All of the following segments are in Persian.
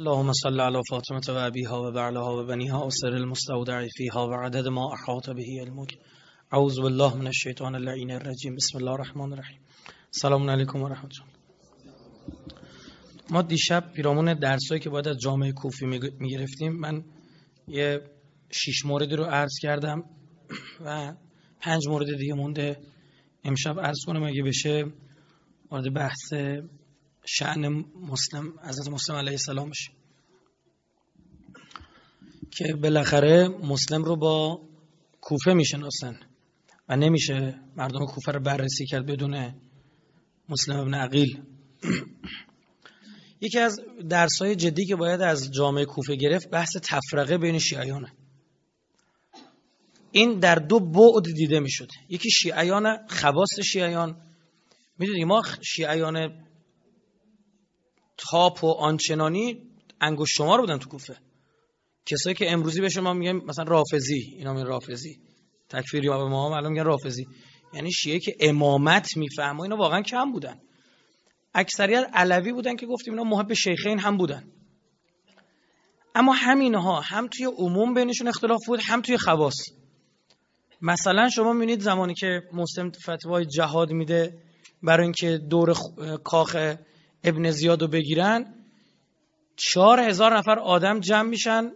اللهم صل على فاطمة وأبيها وبعلها وبنيها وسر المستودع فيها وعدد ما أحاط به علمك أعوذ بالله من الشيطان اللعين الرجيم بسم الله الرحمن الرحیم. سلام علیکم و رحمت الله. ما دیشب پیرامون درسایی که باید از جامعه کوفی می‌گرفتیم من یه شیش موردی رو عرض کردم و پنج مورد دیگه مونده. امشب عرض کنم اگه بشه وارد بحث شعن مسلم حضرت مسلم علیه السلام بشه که بالاخره مسلم رو با کوفه می‌شناسن و نمیشه مردم کوفه رو بررسی کرد بدون مسلم ابن عقیل. یکی از درسای جدی که باید از جامعه کوفه گرفت بحث تفرقه بین شیعیانه این در دو بعد دیده می شده یکی شیعیان خواست شیعیان. می‌دونی ما شیعیان تاپ و آنچنانی انگوش شمار بودن تو کوفه. کسایی که امروزی به شما میگن مثلا رافزی اینا میگن رافزی تکفیری ما به ما معلوم میگن رافزی یعنی شیعه که امامت می‌فهمه اینا واقعا کم بودن. اکثریت علوی بودن که گفتیم اینا محب شیخین هم بودن. اما همینها هم توی عموم بینشون اختلاف بود هم توی خواص. مثلا شما می‌بینید زمانی که مسلم فتوای جهاد میده برای اینکه دور کاخ ابن زیاد رو بگیرن چهار هزار نفر آدم جمع میشن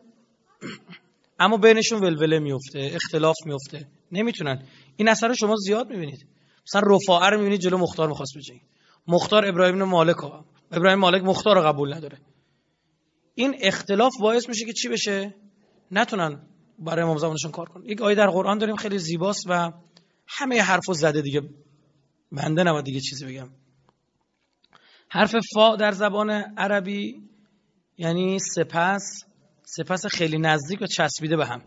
اما بینشون ولوله میفته اختلاف میفته. نمی‌تونن. این اثر رو شما زیاد می‌بینید. مثلا رفاعه رو می‌بینید جلو مختار می‌خواست بجنگه. مختار ابراهیم مالک ها. ابراهیم مالک مختار رو قبول نداره. این اختلاف باعث میشه که چی بشه؟ نتونن برای امام زمانشون کار کنن. یک آیه در قرآن داریم خیلی زیباست و همه حرفو زده دیگه. بنده نباید دیگه چیزی بگم. حرف فا در زبان عربی یعنی سپس سپس خیلی نزدیک و چسبیده به هم.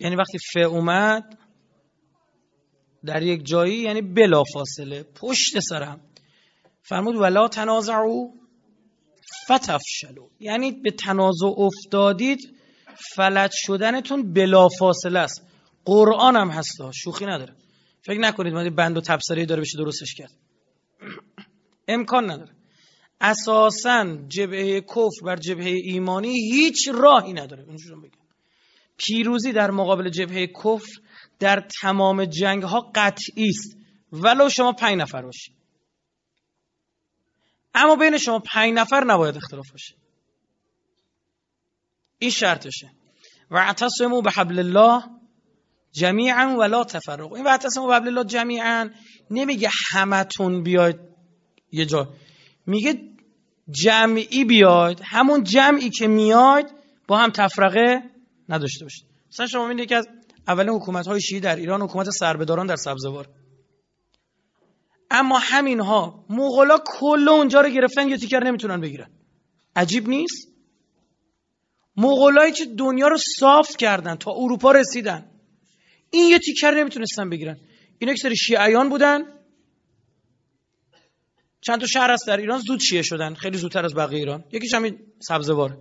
یعنی وقتی ف اومد در یک جایی یعنی بلا فاصله پشت سرم فرمود ولا تنازعو فتفشلو یعنی به تنازع افتادید فلج شدنتون بلا فاصله است. قرآن هم هستا شوخی نداره. فکر نکنید من بند و تبصره داره بشه درستش کرد. امکان نداره. اساسا جبهه کفر بر جبهه ایمانی هیچ راهی نداره. بگم. پیروزی در مقابل جبهه کفر در تمام جنگ ها قطعی است. ولو شما پنج نفر باشید. اما بین شما پنج نفر نباید اختلاف باشه. این شرطشه. و اعتصموا به حبل الله جمیعا ولا تفرق این و اعتصموا به حبل الله جمیعا نمیگه همتون بیاید یه جا. میگه جمعی بیاید. همون جمعی که میاید با هم تفرقه نداشته باشید. مثلا شما می‌بینید که از اولین حکومت های شیعی در ایران حکومت سربداران در سبزوار. اما همین ها مغلا کل اونجا رو گرفتن یه تیکر نمی‌تونن بگیرن. عجیب نیست؟ مغولایی که دنیا رو صاف کردن تا اروپا رسیدن. این یه تیکر نمی‌تونستن بگیرن. اینا که سری شیعیان بودن. چند تا شهر هست در ایران زود شیعه شدن. خیلی زودتر از بقیه ایران. یکیش همین سبزواره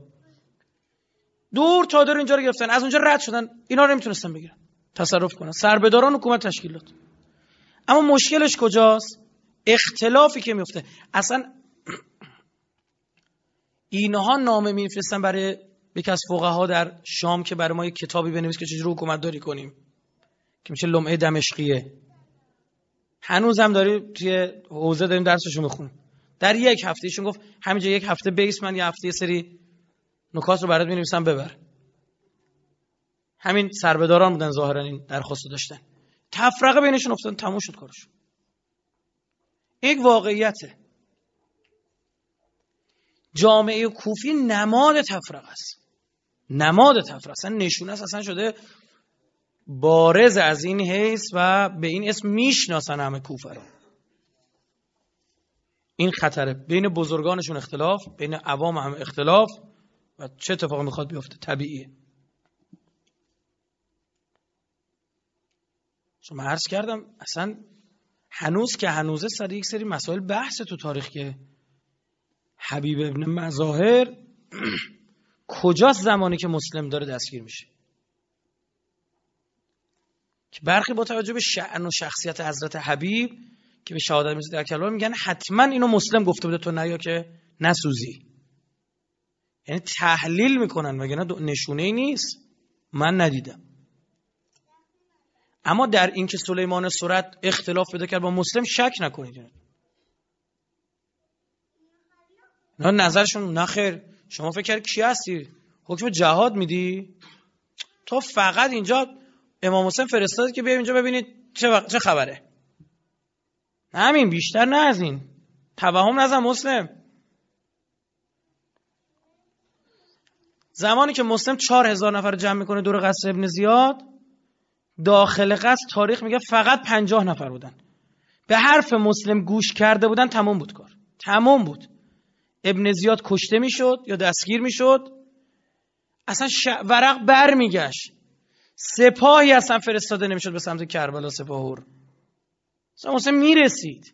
دور تا دور اینجا رو گرفتن. از اونجا رد شدن. اینا رو نمی‌تونستن بگیرن. تصرف کنن. سربداران حکومت تشکیلات. اما مشکلش کجاست؟ اختلافی که میفته اصلا اینها نامه میفرستن برای یکی از فقها در شام که برای ما یک کتابی بنویس که چجوری حکومت داری کنیم. که میشه لمعه دمشقیه. هنوز هم داریم توی حوزه داریم درسشو می‌خونیم. در یک هفته ایشون گفت همینجا یک هفته بیس من یه هفته یه سری نکات رو برات می‌نویسم ببر. همین سربداران بودن ظاهرا این درخواست داشتن. تفرقه بینشون افتاد تموم شد کارشون. یک واقعیته. جامعه کوفی نماد تفرقه است. نماد تفرقه اصلا نشونه است اصلا شده بارز از این حیث و به این اسم می‌شناسن همه کوفه رو این خطره. بین بزرگانشون اختلاف بین عوام هم اختلاف و چه اتفاقی می‌خواد بیفته؟ طبیعیه. شما عرض کردم اصلا هنوز که هنوزه سر یک سری مسائل بحث تو تاریخ که حبیب ابن مظاهر کجاست زمانی که مسلم داره دستگیر میشه؟ که برخی با توجه به شعن و شخصیت حضرت حبیب که به شهادت می‌رسه در کلام میگن حتما اینو مسلم گفته بوده تو نیا که نسوزی. یعنی تحلیل می‌کنن مگه نشونه ای نیست؟ من ندیدم. اما در اینکه سلیمان سرت اختلاف بده کرد با مسلم شک نکنید. نه نظرشون نخیر شما فکر کی هستی؟ حکم جهاد میدی؟ تو فقط اینجا امام حسین فرستاد که بیا اینجا ببینید چه, چه خبره. همین بیشتر نه از این. توهم نزن مسلم. زمانی که مسلم چهار هزار نفر جمع می‌کنه دور قصر ابن زیاد داخل قصر تاریخ میگه فقط پنجاه نفر بودن. به حرف مسلم گوش کرده بودن تمام بود کار. تمام بود. ابن زیاد کشته می‌شد یا دستگیر می‌شد. اصلا. ورق بر میگشت سپاهی اصلا فرستاده نمی‌شد به سمت کربلا سپاهور اصلا مسلم می‌رسید.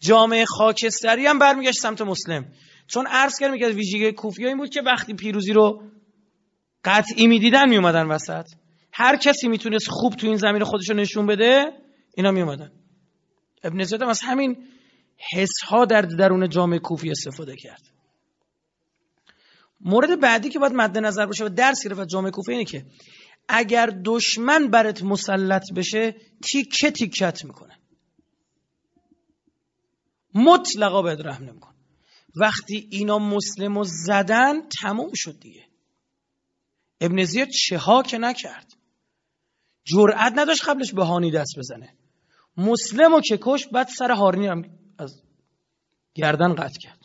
جامعه خاکستری هم برمیگشت سمت مسلم. چون عرض کردم که از ویژگی کوفی این بود که وقتی پیروزی رو قطعی می‌دیدن میومدن وسط. هر کسی می‌تونست خوب تو این زمین خودش رو نشون بده اینا میومدن ابن زیاد از همین حس ها در درون جامعه کوفی استفاده کرد. مورد بعدی که باید مد نظر باشه و درس گرفت جامعه کوفی اینه که اگر دشمن برات مسلط بشه تیکه تیکت می‌کنه. مطلقا بهت رحم نمیکن وقتی اینا مسلم و زدن تموم شد دیگه. ابن زیاد چه ها که نکرد. جرأت نداشت قبلش به هانی دست بزنه. مسلم که کش بعد سر هارنی هم از گردن قطع کرد.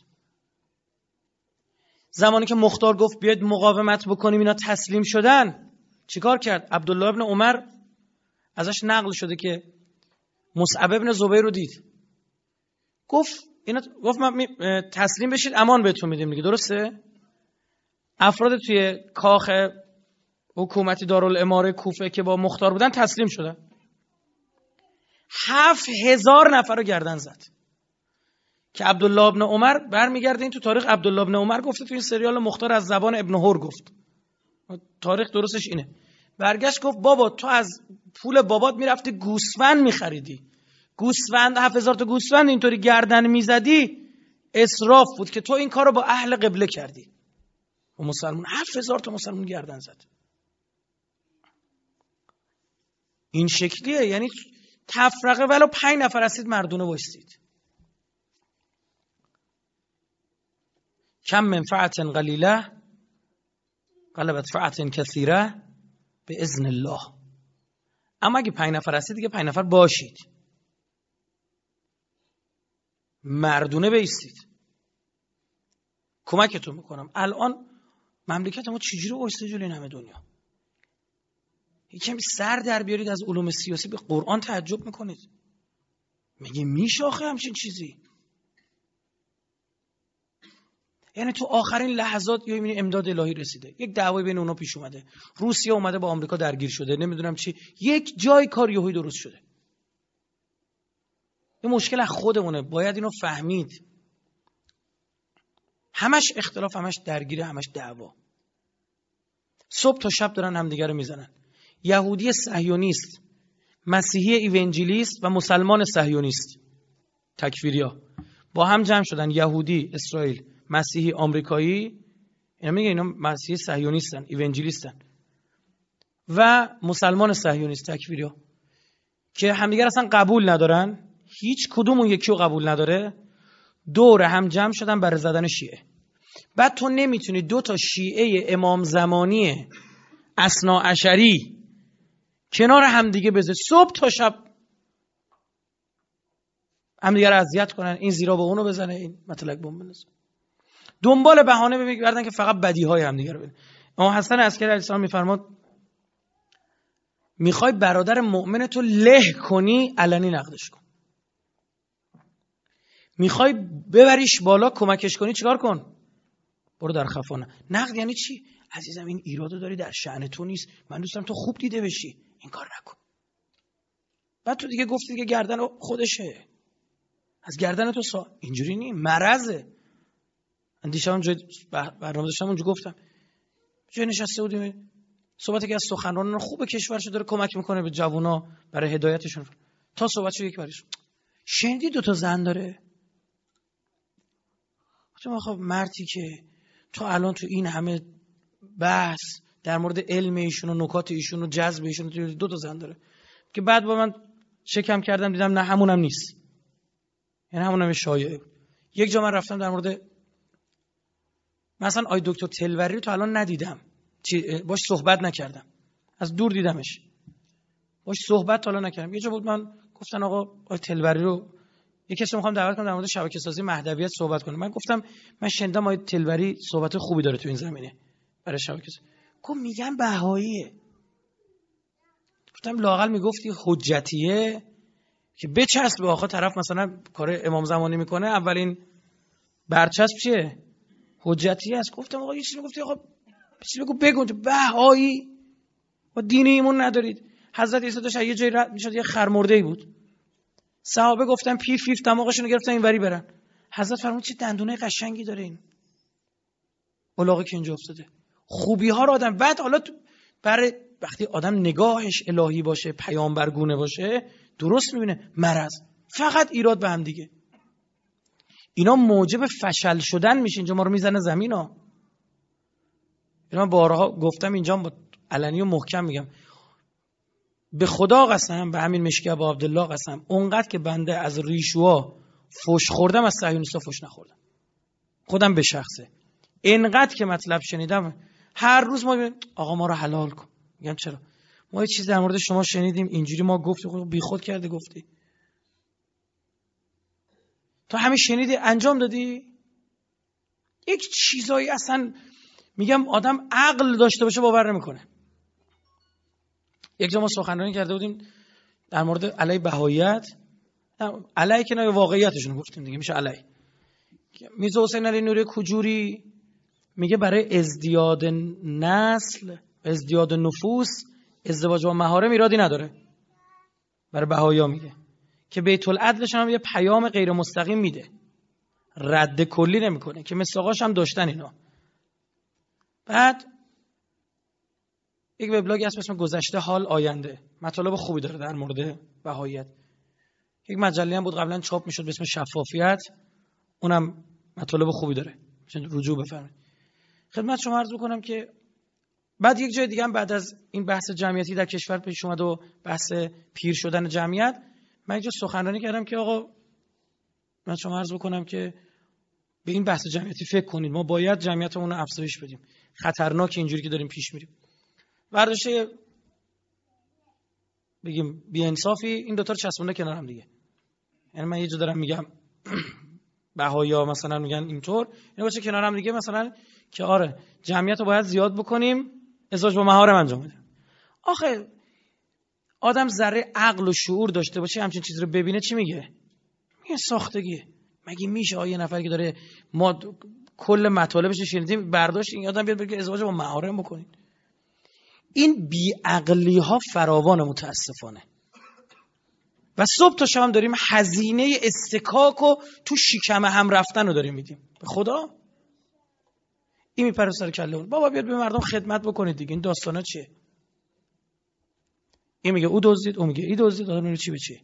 زمانی که مختار گفت بیاید مقاومت بکنیم اینا تسلیم شدن. چیکار کرد؟ عبدالله ابن عمر ازش نقل شده که مصعب ابن زبیر رو دید. گفت اینا گفت من تسلیم بشید امان بهتون میدیم دیگه. درسته؟ افراد توی کاخ حکومتی دارالاماره کوفه که با مختار بودن تسلیم شدن. هفت هزار نفر رو گردن زد. که عبدالله ابن عمر برمیگرده این تو تاریخ عبدالله ابن عمر گفته تو این سریال مختار از زبان ابن هور گفت. تاریخ درستش اینه. برگشت گفت بابا تو از پول بابات می‌رفتی گوسفند میخریدی. گوسفند هفت هزار تا گوسفند اینطوری گردن می‌زدی اسراف بود که تو این کار رو با اهل قبله کردی. و مسلمون هفت هزار تا مسلمون گردن زد. این شکلیه یعنی تفرقه ولو پنج نفر هستید مردونه باشید کم منفعت قلیله قلبت فعت کثیره به ازن الله. اما اگه پنج نفر هستید دیگه پنج نفر باشید. مردونه بیستید. کمکتون می‌کنم. الان مملکت ما چجوری وایسته جلوی همه دنیا؟ کمی سر در بیارید از علوم سیاسی به قرآن تعجب می‌کنید. میگه میشاخه همچین چیزی؟ یعنی تو آخرین لحظات یا می‌بینی امداد الهی رسیده. یک دعوای بین اونا پیش اومده. روسیه اومده با آمریکا درگیر شده. نمی‌دونم چی. یک جای کار یهویی درست شده. یه مشکل از خودمونه. باید اینو فهمید. همش اختلاف همش درگیره همش دعوا. صبح تا شب دارن همدیگه رو می‌زنن. یهودی صهیونیست مسیحی ایونجیلیست و مسلمان صهیونیست. تکفیریا با هم جمع شدن. یهودی اسرائیل. مسیحی آمریکایی اینا میگه اینا مسیحی صهیونیستن ایونجیلیستن. و مسلمان صهیونیست تکفیریا که همدیگر اصلا قبول ندارن. هیچ کدوم اون یکی رو قبول نداره. دور هم جمع شدن برای زدن شیعه. بعد تو نمی‌تونی دو تا شیعه امام زمانی اسنا اشری کنار همدیگه بذار صبح تا شب همدیگه رو اذیت کنن. این زیرا به اونو بزنه این مطلق بم بندازه. دنبال بهانه بگردن که فقط بدی های همدیگه رو ببینن اما حسن عسکری علیه السلام میفرماد می‌خوای برادر مؤمن تو له کنی علنی نقدش کن. می‌خوای ببریش بالا کمکش کنی چیکار کن؟ برو در خفانه. نقد یعنی چی؟ عزیزم این ایرادو داری در شأن تو نیست. من دوستم تو خوب دیده بشی. این کار نکن. بعد تو دیگه گفتی که گردن خودشه. از گردن تو سا اینجوری نی. مرزه اندیشه جای برنامه داشتم اونجا گفتم. جای نشسته بودیم. صحبت که از سخنرانان خوب کشورش داره کمک می‌کنه به جوونا برای هدایتشون. تا صحبت شو یک بریش شنیدی دو تا زن داره؟ گفتم خب مردی که تو الان تو این همه بحث در مورد علم ایشون و نکات ایشون و جذب ایشون دو تا زن داره. که بعد با من شکم کردم دیدم نه همونم نیست. یعنی همونم شایعه یک جا من رفتم در مورد مثلا آی دکتر تلوری رو تا الان ندیدم. باش صحبت نکردم. از دور دیدمش. باش صحبت تا الان نکردم. یه جا بود من گفتن آقا آی تلوری رو یه کسی می‌خوام دعوت کنم در مورد شبکه سازی مهدویت صحبت کنم. من گفتم من شنیدم آی تلوری صحبت خوبی داره تو این زمینه برای شبکه سازی. گفت میگن بهاییه. گفتم لاقل می‌گفتی حجتیه که بچسب به آخه طرف مثلا کار امام زمانی می‌کنه اولین برچسب چیه؟ حجتی است گفتم آقا یه چیزی گفتی آقا چیزی بگو بگو. بهایی. و دین ایمون ندارید. حضرت عیسی داشت یه جایی رد می‌شد یه خرمرده ای بود. صحابه گفتن پی فیف دماغشون رو گرفتن اینوری برن. حضرت فرمود چه دندونه قشنگی داره این. الاغه که اینجا افتاده. خوبی ها رو آدم بعد حالا برای وقتی آدم نگاهش الهی باشه پیامبرگونه باشه درست می‌بینه. مرض. فقط ایراد به هم دیگه. اینا موجب فشل شدن میشه اینجا ما رو می‌زنه زمین ها من بارها گفتم اینجا با علنی و محکم میگم. به خدا قسم به همین مشکه با عبدالله قسم اونقدر که بنده از ریشوا فش خوردم از صهیونیستا فش نخوردم. خودم به شخصه. اینقدر که مطلب شنیدم هر روز ما آقا ما رو حلال کن. میگم چرا؟ ما یه چیز در مورد شما شنیدیم اینجوری ما گفتیم خب بی خود کرده گفتی. تو همین شنیدی انجام دادی؟ یک چیزایی اصلا میگم آدم عقل داشته باشه باور نمی‌کنه. یک جا ما سخنرانی کرده بودیم در مورد علی بهاییت. علی که نه واقعیتشون گفتیم دیگه میشه علی. میز حسین علی نوری کجوری؟ میگه برای ازدیاد نسل ازدیاد نفوس ازدواج با مهارم ایرادی نداره. برای بهایا میگه. که بیت العدلش هم یه پیام غیر مستقیم میده. رد کلی نمی‌کنه که مساقاش هم داشتن اینا. بعد یک وبلاگ هست اسم گذشته حال آینده. مطالب خوبی داره در مورد بهاییت. یک مجله هم بود قبلا چاپ می‌شد به اسم شفافیت. اونم مطالب خوبی داره. رجوع بفرمایید. خدمت شما عرض بکنم که بعد یک جای دیگه هم بعد از این بحث جمعیتی در کشور پیش اومد و بحث پیر شدن جمعیت من اینجا سخنرانی کردم که آقا من شما عرض بکنم که به این بحث جمعیتی فکر کنید. ما باید جمعیتمون رو افزایش بدیم. خطرناک اینجوری که داریم پیش میریم. برداشته بگیم بی انصافی این دوتا رو چسبونده کنار دیگه. یعنی من یه جا دارم میگم بهایا مثلا میگن اینطور. اینا باشه کنار هم دیگه مثلا که آره جمعیت رو باید زیاد بکنیم ازاج با مهارم انجام بده آخه آدم ذره عقل و شعور داشته باشه همچین چیزی رو ببینه چی میگه؟ میگه ساختگیه مگه میشه آیه نفر که داره ما کل مطالبش شنیدیم برداشت این آدم بیاد بگه ازدواج با مهارم بکنید این بیعقلی ها فراوان متاسفانه. و صبح تا شام داریم هزینه استکاک و تو شکم هم رفتن رو داریم میدیم. به خدا؟ این میپره سر کله بابا بیاد به مردم خدمت بکنید دیگه این داستانا چیه؟ این میگه او دزدید اون میگه ای دزدید آدم چی به چی؟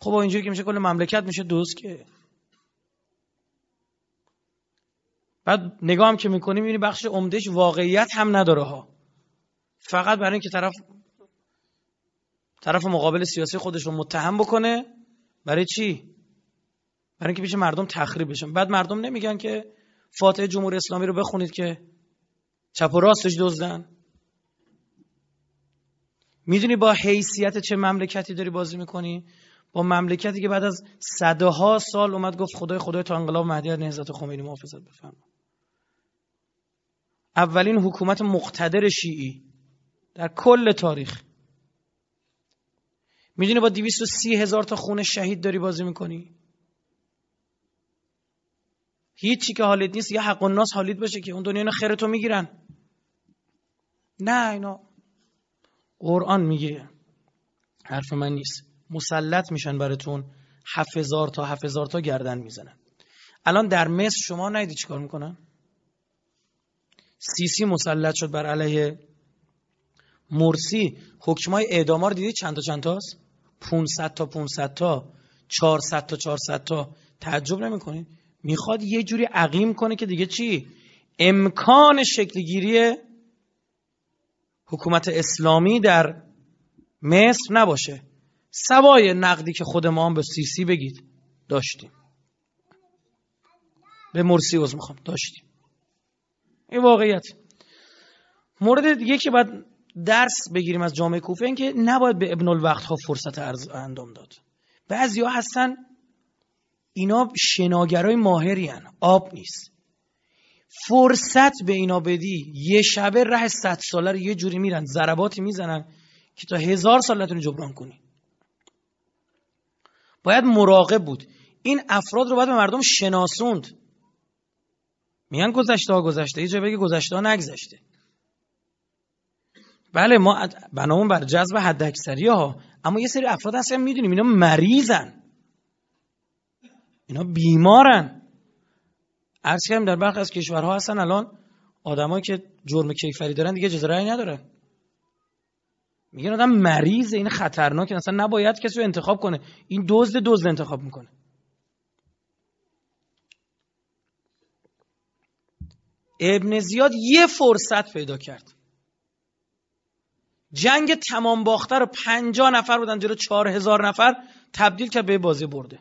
خب اینجوری که میشه کل مملکت میشه دوست که. بعد نگاه هم که می‌کنیم این بخش عمدهش واقعیت هم نداره ها. فقط برای اینکه طرف طرف مقابل سیاسی خودش رو متهم بکنه برای چی؟ برای اینکه پیش مردم تخریب بشن. بعد مردم نمیگن که فاتحه جمهوری اسلامی رو بخونید که چپ و راستش دزدن. می‌دونی با حیثیت چه مملکتی داری بازی می‌کنی؟ با مملکتی که بعد از صدها سال اومد گفت خدای خدای تا انقلاب مهدی نهضت خمینی محافظت بفهم اولین حکومت مقتدر شیعی در کل تاریخ. می‌دونی با سی هزار تا خونه شهید داری بازی می‌کنی؟ هیچی که حالت نیست یه حق الناس حالیت باشه که اون دنیا اینا خیرتو می‌گیرن. نه اینا. قرآن میگه حرف من نیست. مسلط میشن براتون هزار تا هزار تا گردن می‌زنن. الان در مصر شما نیدی چیکار می‌کنن؟ سیسی مسلط شد بر علیه مرسی. حکمای اعدامار دیدی چند تا چند تاست؟ 500 تا 500 تا 400 تا 400 تا. تعجب نمی‌کنید می‌خواد یه جوری عقیم کنه که دیگه چی؟ امکان شکلگیری حکومت اسلامی در مصر نباشه. سوای نقدی که خود ما هم به سیسی بگید. داشتیم. به مرسی از می‌خوام. داشتیم. این واقعیت. مورد دیگه که باید درس بگیریم از جامعه کوفه این که نباید به ابن الوقت ها فرصت اندام داد. بعضی ها هستن اینا شناگرای ماهری هن. آب نیست. فرصت به اینا بدی. یه شبه ره صد ساله رو یه جوری میرن ضرباتی می‌زنن که تا هزار سال نتونی جبران کنی. باید مراقب بود. این افراد رو باید به مردم شناسوند. میگن گذشته ها گذشته یه جا بگه گذشته ها نگذشته. بله ما بنامون بر جذب حد اکثری ها اما یه سری افراد هستن می‌دونیم اینا مریضن. اینا بیمارن. عرض کردم در برخی از کشورها هستن الان آدمایی که جرم کیفری دارن دیگه اجازه رأی ندارن میگن آدم مریضه این خطرناکه اصلا نباید کسی رو انتخاب کنه. این دزد دزد انتخاب می‌کنه. ابن زیاد یه فرصت پیدا کرد. جنگ تمام باخته رو پنجا نفر بودن جلو چهار هزار نفر تبدیل کرد به بازی برده.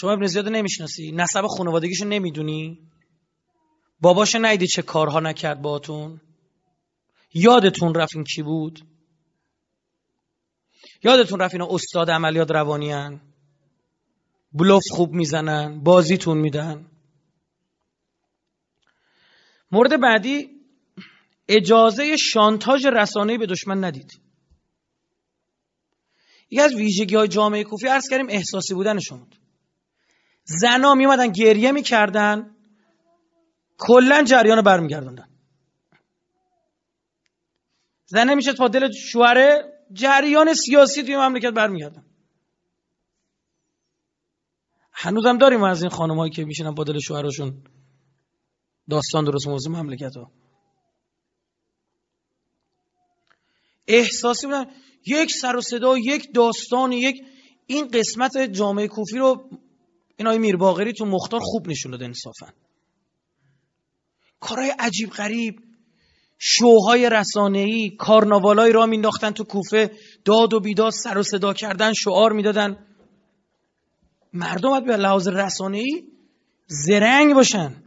شما ابن زیاد نمی‌شناسی؟ نسب خانوادگیشو نمی‌دونی؟ باباشو نیدی چه کارها نکرد باتون یادتون رفت این کی بود؟ یادتون رفت اینا استاد عملیات روانی هن؟ بلوف خوب می‌زنن بازیتون میدن؟ مورد بعدی اجازه شانتاژ رسانه‌ای به دشمن ندید. یکی از ویژگی های جامعه کوفی عرض کردیم احساسی بودنشون بود زنا میمدن گریه می‌کردن. کلا جریان رو برمیگردوندن. زن نمیشه با دل شوهره جریان سیاسی توی مملکت برمیگردن هنوزم داریم از این خانمایی که میشینن با دل شوهرشون داستان درست موضوع مملکت ها احساسی بودن یک سر و صدا یک داستان یک این قسمت جامعه کوفی رو این های میرباغری تو مختار خوب نشون داده انصافا. کارهای عجیب غریب شوهای رسانه‌ای کارناوالای را مینداختن تو کوفه داد و بیداد سر و صدا کردن شعار می‌دادن. مردم به لحاظ رسانه‌ای زرنگ باشن.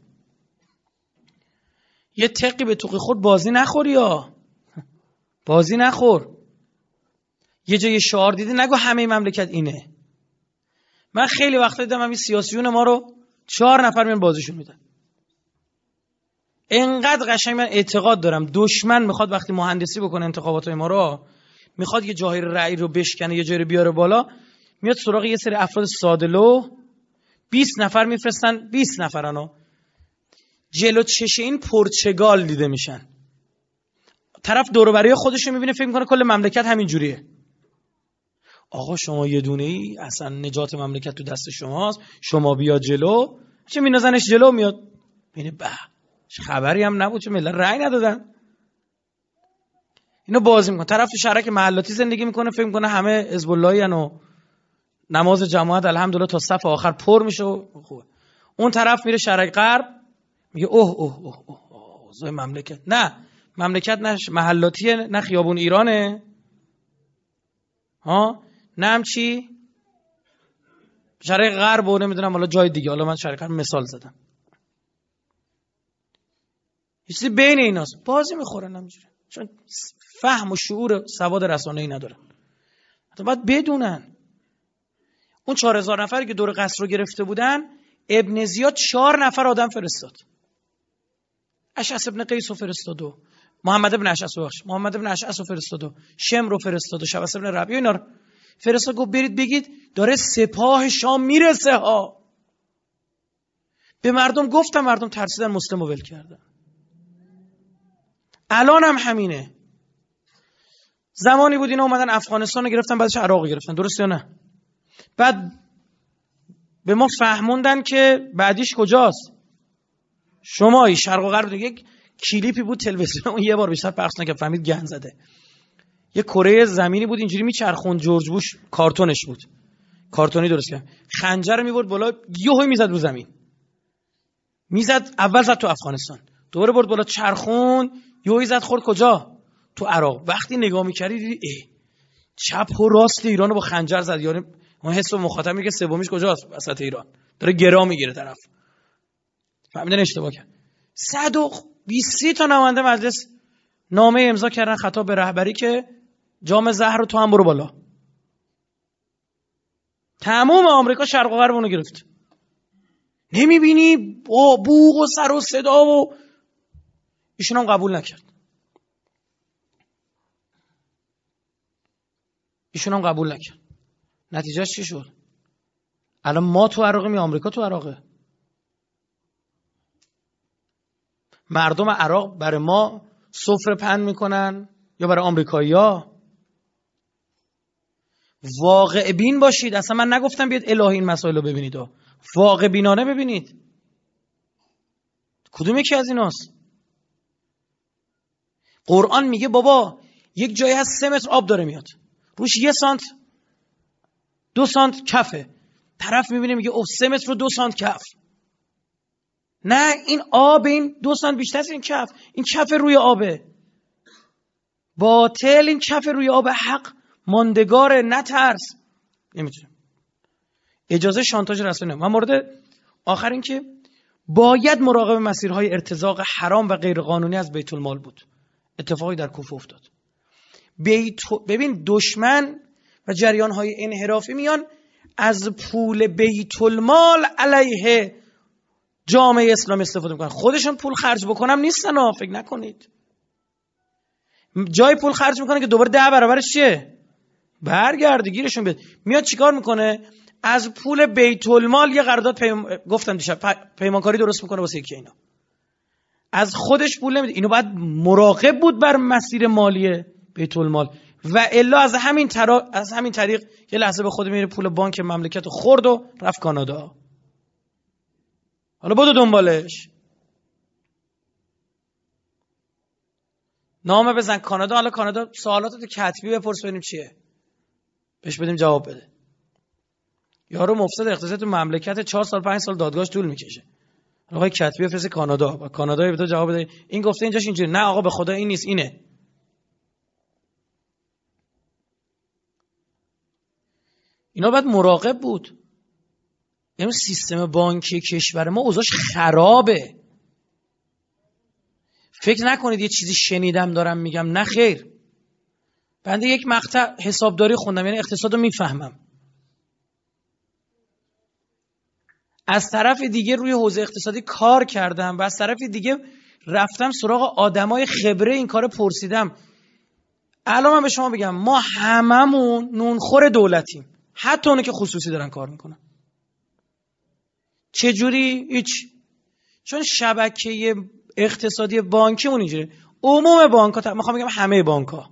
یه تقی به توقی خود بازی نخوری یا. بازی نخور. یه جای شعار دیدی نگو همه مملکت اینه. من خیلی وقت دیدم همین سیاسیون ما رو چهار نفر من بازیشون میدن. انقدر قشنگ من اعتقاد دارم. دشمن می‌خواد وقتی مهندسی بکنه انتخابات ما رو می‌خواد یه جایی رأی رو بشکنه یه جایی رو بیاره بالا میاد سراغ یه سری افراد سادلو 20 نفر میفرستن 20 نفرانو. جلو چش این پرچگال دیده میشن. طرف دوروبری خودش رو می‌بینه فکر می‌کنه کل مملکت همین جوریه آقا شما یه دونه ای؟ اصلا نجات مملکت تو دست شماست. شما بیا جلو. چه مینازنش جلو میاد. بینه به خبری هم نبود چه ملت رأی ندادن. اینو بازی می‌کنه. طرف تو شهرک محلاتی زندگی می‌کنه فکر می‌کنه همه حزب و نماز جماعت الحمدلله تا صف آخر پر میشه خوبه. اون طرف میره شرک غرب میگه اوه اوه اوه اوه, اوه مملکت. نه مملکت نه محلاتیه نه خیابون ایرانه. ها؟ نه هم چی؟ شرق غرب و نمی‌دونم حالا جای دیگه. حالا من شرق مثال زدم. چیزی بین ایناست. بازی می‌خورن همینجوری چون فهم و شعور سواد رسانه ای ندارن حتی باید بدونن. اون چهار هزار نفری که دور قصر رو گرفته بودن ابن زیاد چهار نفر آدم فرستاد. اشعث ابن قیس رو فرستاد و محمد ابن اشعث بخش محمد ابن اشعث رو فرستاد و شم رو فرستاد و شبس ابن ربیع اینا رو فرستاد گفت برید بگید داره سپاه شام می‌رسه ها. به مردم گفتم مردم ترسیدن مسلم ول کردن. الان هم همینه. زمانی بود اینا اومدن افغانستان رو گرفتن بعدش عراق گرفتن. درست یا نه؟ بعد به ما فهموندن که بعدیش کجاست؟ شمایی شرق و غرب. یک کلیپی بود تلویزیون. اون یه بار بیشتر پخش نکرد. فهمید گن زده. یه کره زمینی بود اینجوری میچرخوند جورج بوش. کارتونش بود. کارتونی درست کرد. خنجر می‌برد بالا یهو می‌زد رو زمین. می‌زد اول زد تو افغانستان. دوباره برد بالا چرخون یهو زد خورد کجا؟ تو عراق. وقتی نگاه می‌کردی دیدی ای چپ و راست ایران رو با خنجر زد. یعنی اون حس و مخاطب میگه سومیش کجاست وسط ایران. داره گرا می‌گیره طرف. فهمیدن اشتباه کرد. 120 تا نماینده مجلس نامه امضا کردن خطاب به رهبری که جام زهر تو هم برو بالا. تمام آمریکا شرق و غرب اونو گرفت. نمی‌بینی؟ با بوغ و سر و صدا و ایشون هم قبول نکرد. ایشون هم قبول نکرد. نتیجهش چی شد؟ الان ما تو عراقیم یا آمریکا تو عراقه؟ مردم عراق برای ما سفره پن می‌کنن یا برای آمریکایی‌ها؟ واقع بین باشید. اصلا من نگفتم بیاد الهی این مسائل رو ببینید. واقع بینانه ببینید. کدوم یکی از ایناست؟ قرآن میگه بابا یک جایی هست سه متر آب داره میاد. روش یه سانت دو سانت کفه. طرف می‌بینه میگه اوه سه متر رو دو سانت کف. نه این آب این دو سانت بیشتر این کف. این کف روی آبه. باطل این کف روی آب حق. ماندگار نترس. نمی‌تونم اجازه شانتاج رسول و مورد آخر این که باید مراقب مسیرهای ارتزاق حرام و غیرقانونی از بیت المال بود. اتفاقی در کوفه افتاد. بیت ببین دشمن و جریان های انحرافی میان از پول بیت المال علیه جامعه اسلام استفاده می‌کنن. خودشون پول خرج بکنم نیستن ها فکر نکنید. جای پول خرج می‌کنه که دوباره ده برابرش چیه؟ برگرده گیرشون بیاد. میاد چیکار می‌کنه؟ از پول بیت المال یه قرارداد پیم... گفتم دیشب پیمانکاری درست می‌کنه واسه یکی اینا. از خودش پول نمیده. اینو باید مراقب بود بر مسیر مالی بیت المال. و الا از همین ترا... از همین طریق یه لحظه به خود میره پول بانک مملکت خورد و رفت کانادا. حالا بدو دنبالش. نامه بزن کانادا. حالا کانادا سوالات تو کتبی بپرس ببینیم چیه. بهش بدیم جواب بده. یارو مفسد اقتصادی تو مملکت 4 سال 5 سال دادگاهش طول می‌کشه. آقای کتبی بفرست کانادا. و کانادا به تو جواب بده. این گفته اینجاش اینجوری. نه آقا به خدا این نیست اینه. اینا باید مراقب بود. یعنی سیستم بانکی کشور ما اوضاعش خرابه. فکر نکنید یه چیزی شنیدم دارم میگم. نه خیر. بنده یک مقطع حسابداری خوندم یعنی اقتصاد رو می‌فهمم. از طرف دیگه روی حوزه اقتصادی کار کردم و از طرف دیگه رفتم سراغ آدمای خبره این کار پرسیدم. الان من به شما بگم ما هممون نونخور دولتیم. حتی اونو که خصوصی دارن کار می‌کنن. چجوری؟ هیچ. چون شبکه اقتصادی بانکیمون اینجوری عموم بانک ها می‌خوام بگم همه بانک ها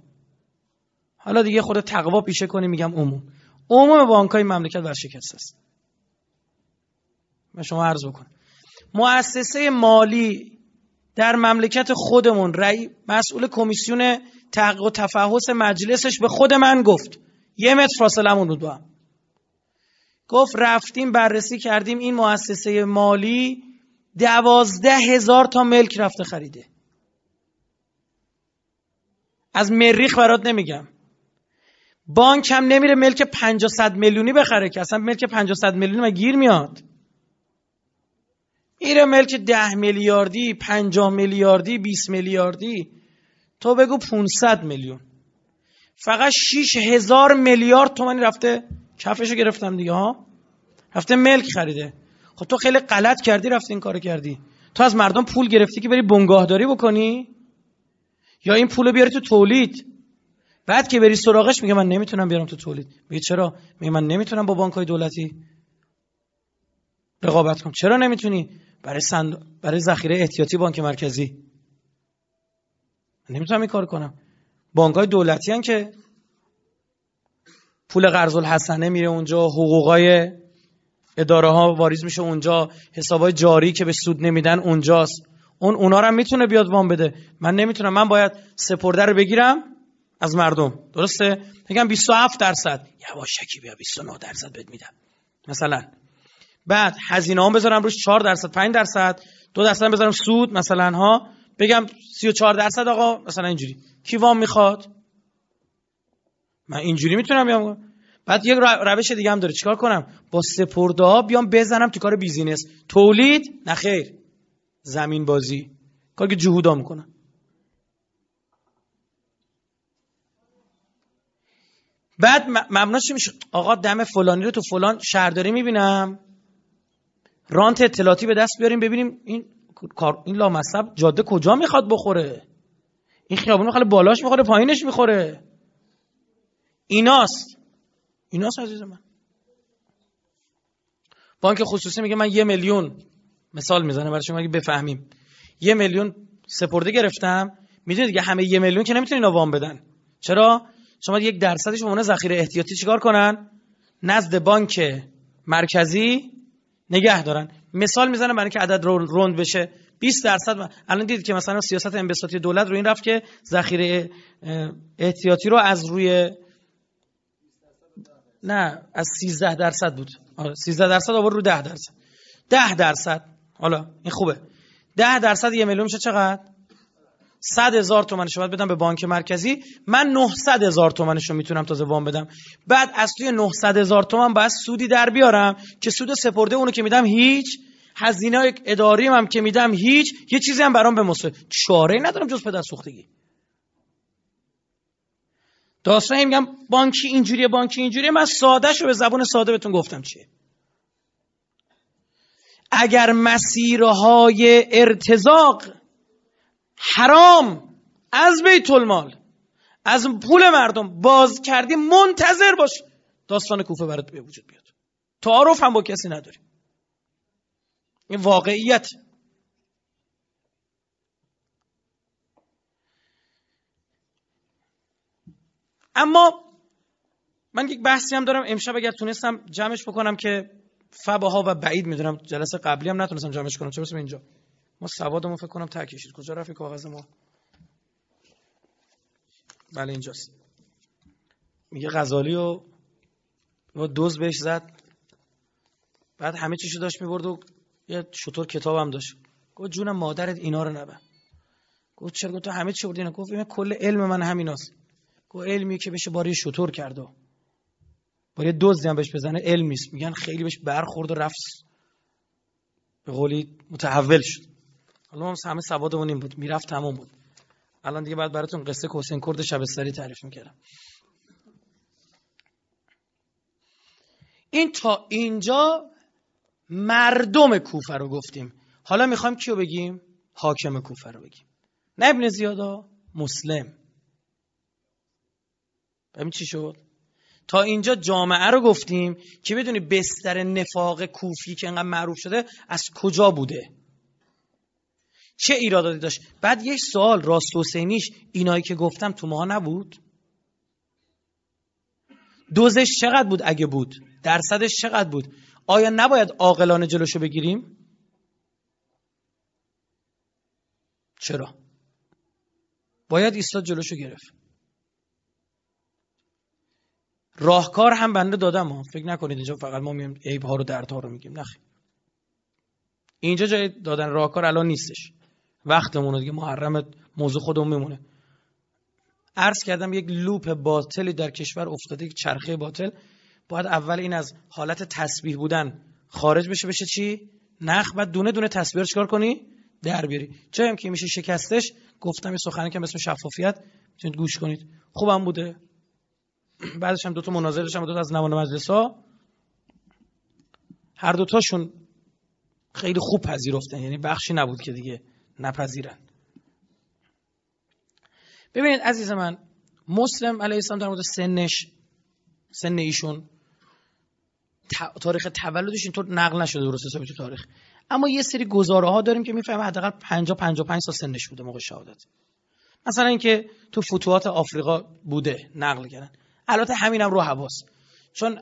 حالا دیگه خود تقوا پیشه کنی میگم عموم. عموم بانک های مملکت ورشکست است. من شما عرض بکنم. مؤسسه مالی در مملکت خودمون رئی مسئول کمیسیون تحقیق و تفحص مجلسش به خود من گفت. یه متر فاصله بود هم. گفت رفتیم بررسی کردیم این مؤسسه مالی دوازده هزار تا ملک رفته خریده. از مریخ برات نمیگم. بانک هم نمیره ملک 500 میلیونی بخره که. اصلا ملک 500 میلیونی گیر میاد؟ میره ملک 10 میلیاردی 50 میلیاردی 20 میلیاردی. تو بگو 500 میلیون. فقط 6 هزار میلیارد تومانی رفته. کفشو گرفتم دیگه ها؟ رفته ملک خریده. خب تو خیلی غلط کردی رفتی این کارو کردی. تو از مردم پول گرفتی که بری بنگاهداری بکنی؟ یا این پول بیاری تو تولید؟ بعد که بری سراغش میگه من نمی‌تونم بیارم تو تولید. میگه چرا؟ میگه من نمی‌تونم با بانک های دولتی رقابت کنم. چرا نمی‌تونی؟ برای سند... برای ذخیره احتیاطی بانک مرکزی. من نمی‌تونم این کار کنم. بانک های دولتی هن که پول قرض الحسنه میره اونجا حقوقای اداره ها واریز میشه اونجا حسابای جاری که به سود نمیدن اونجاست. اون اونا رو می‌تونه بیاد وام بده. من نمی‌تونم. من باید سپرده رو بگیرم. از مردم. درسته؟ میگم 27 درصد. یواشکی بیا 29 درصد بهت میدم. مثلا. بعد هزینه هم بذارم روش 4 درصد 5 درصد. 2 درصد بذارم سود مثلا ها. بگم 34 درصد آقا مثلا اینجوری. کی وام می‌خواد؟ من اینجوری می‌تونم بیام؟ بعد یک روش دیگه هم داره. چیکار کنم؟ با سپرده ها بیام بزنم تو کار بیزینس. تولید؟ نه خیر. زمین بازی. کار که جهودا می‌کنم. بعد مبنا چی میشه؟ آقا دم فلانی رو تو فلان شهرداری می‌بینم. رانت اطلاعاتی به دست بیاریم ببینیم این کار این لامصب جاده کجا می‌خواد بخوره. این خیابون می‌خواد بالاش می‌خوره پایینش می‌خوره. ایناست. ایناست عزیز من. بانک خصوصی میگه من یه میلیون مثال می‌زنه برای شما اگه بفهمیم. یه میلیون سپرده گرفتم. می‌دونید دیگه همه یه میلیون که نمی‌تونین وام بدن. چرا؟ شما یک درصدش به ذخیره احتیاطی چیکار کنن؟ نزد بانک مرکزی نگه دارن. مثال می‌زنم برای اینکه عدد روند بشه. 20 درصد الان دیدید که مثلا سیاست انبساطی دولت رو این رفت که ذخیره احتیاطی رو از روی نه از 13 درصد بود. 13 آره، درصد آورد رو 10 درصد. 10 درصد. حالا این خوبه. 10 درصد یه میلیون میشه چقدر؟ 100 هزار تومنش باید بدم به بانک مرکزی. من 900 هزار تومنش رو می‌تونم تازه وام بدم. بعد از توی 900 هزار تومن باید سودی در بیارم که سود سپرده اونو که میدم هیچ. هزینه اداری هم که میدم هیچ. یه چیزی هم برام به مصرف چاره ندارم جز پدر سوختگی. داستان میگم بانکی اینجوریه بانکی اینجوریه. من ساده شو به زبون ساده بهتون گفتم چیه. اگر مسیرهای ارتزاق حرام. از بیت المال از پول مردم باز کردی منتظر باش. داستان کوفه برات به وجود بیاد. تعارف هم با کسی نداریم این واقعیت. اما من یک بحثی هم دارم. امشب اگر تونستم جمعش بکنم که فباها و بعید می‌دونم جلسه قبلی هم نتونستم جمعش کنم. چه اینجا؟ ما سوادمو فکر کنم تکشید کجا رفت کاغذ ما؟ بله اینجاست. میگه غزالی و و دوز بهش زد. بعد همه چیشو داشت می‌برد و یه شطور کتابم داشت. گفت جونم مادرت اینا رو نبه. گفت چرا؟ تو همه چی بردی گفت این کل علم من همیناست. گفت علمی که بشه باری شطور کرد و باری دوز هم بهش بزنه علمیست. میگن خیلی بهش برخورد و رفت. به قولی متحول شد. حالا ما همه سوادمون این بود. می‌رفت تمام بود. الان دیگه بعد براتون قصه حسین کرد شبستری تعریف می‌کردم. این تا اینجا مردم کوفه رو گفتیم. حالا می‌خوایم کیو بگیم؟ حاکم کوفه رو بگیم. نه ابن زیادا مسلم. ببین چی شد؟ تا اینجا جامعه رو گفتیم که بدونی بستر نفاق کوفی که انقدر معروف شده از کجا بوده؟ چه ایراداتی داشت؟ بعد یک سوال راست حسینیش اینایی که گفتم تو ماها نبود. دوزش چقدر بود اگه بود؟ درصدش چقدر بود؟ آیا نباید عاقلانه جلوشو بگیریم؟ چرا؟ باید ایستاد جلوشو گرفت. راهکار هم بنده دادم ها. فکر نکنید اینجا فقط ما میگیم عیب ها رو درد ها رو میگیم. نخیر. اینجا جای دادن راهکار الان نیستش. وقتمون دیگه محرم موضوع خودمون میمونه. عرض کردم یک لوپ باطلی در کشور افتاده یک چرخه باطل. باید اول این از حالت تسبیح بودن خارج بشه بشه چی؟ نخ بعد دونه دونه تسبیح رو چکار کنی؟ در بیاری. چه هم که میشه شکستش؟ گفتم یه سخنی که اسم شفافیت می‌تونید گوش کنید. خوبم بوده. بعدش هم دو تا مناظره داشتم دو تا از نوان مجلس ها هر دوتاشون خیلی خوب پذیرفتن یعنی بخشی نبود که دیگه. نپذیرن ببینید عزیز من مسلم علیه السلام در مورد سنش سن ایشون تاریخ تولدش اینطور نقل نشده درست حسابی تو تاریخ. اما یه سری گزاره ها داریم که می‌فهمه حداقل 50 55 سال سنش بوده موقع شهادت. مثلا اینکه تو فتوحات آفریقا بوده نقل کردن. البته همینم رو حواس. چون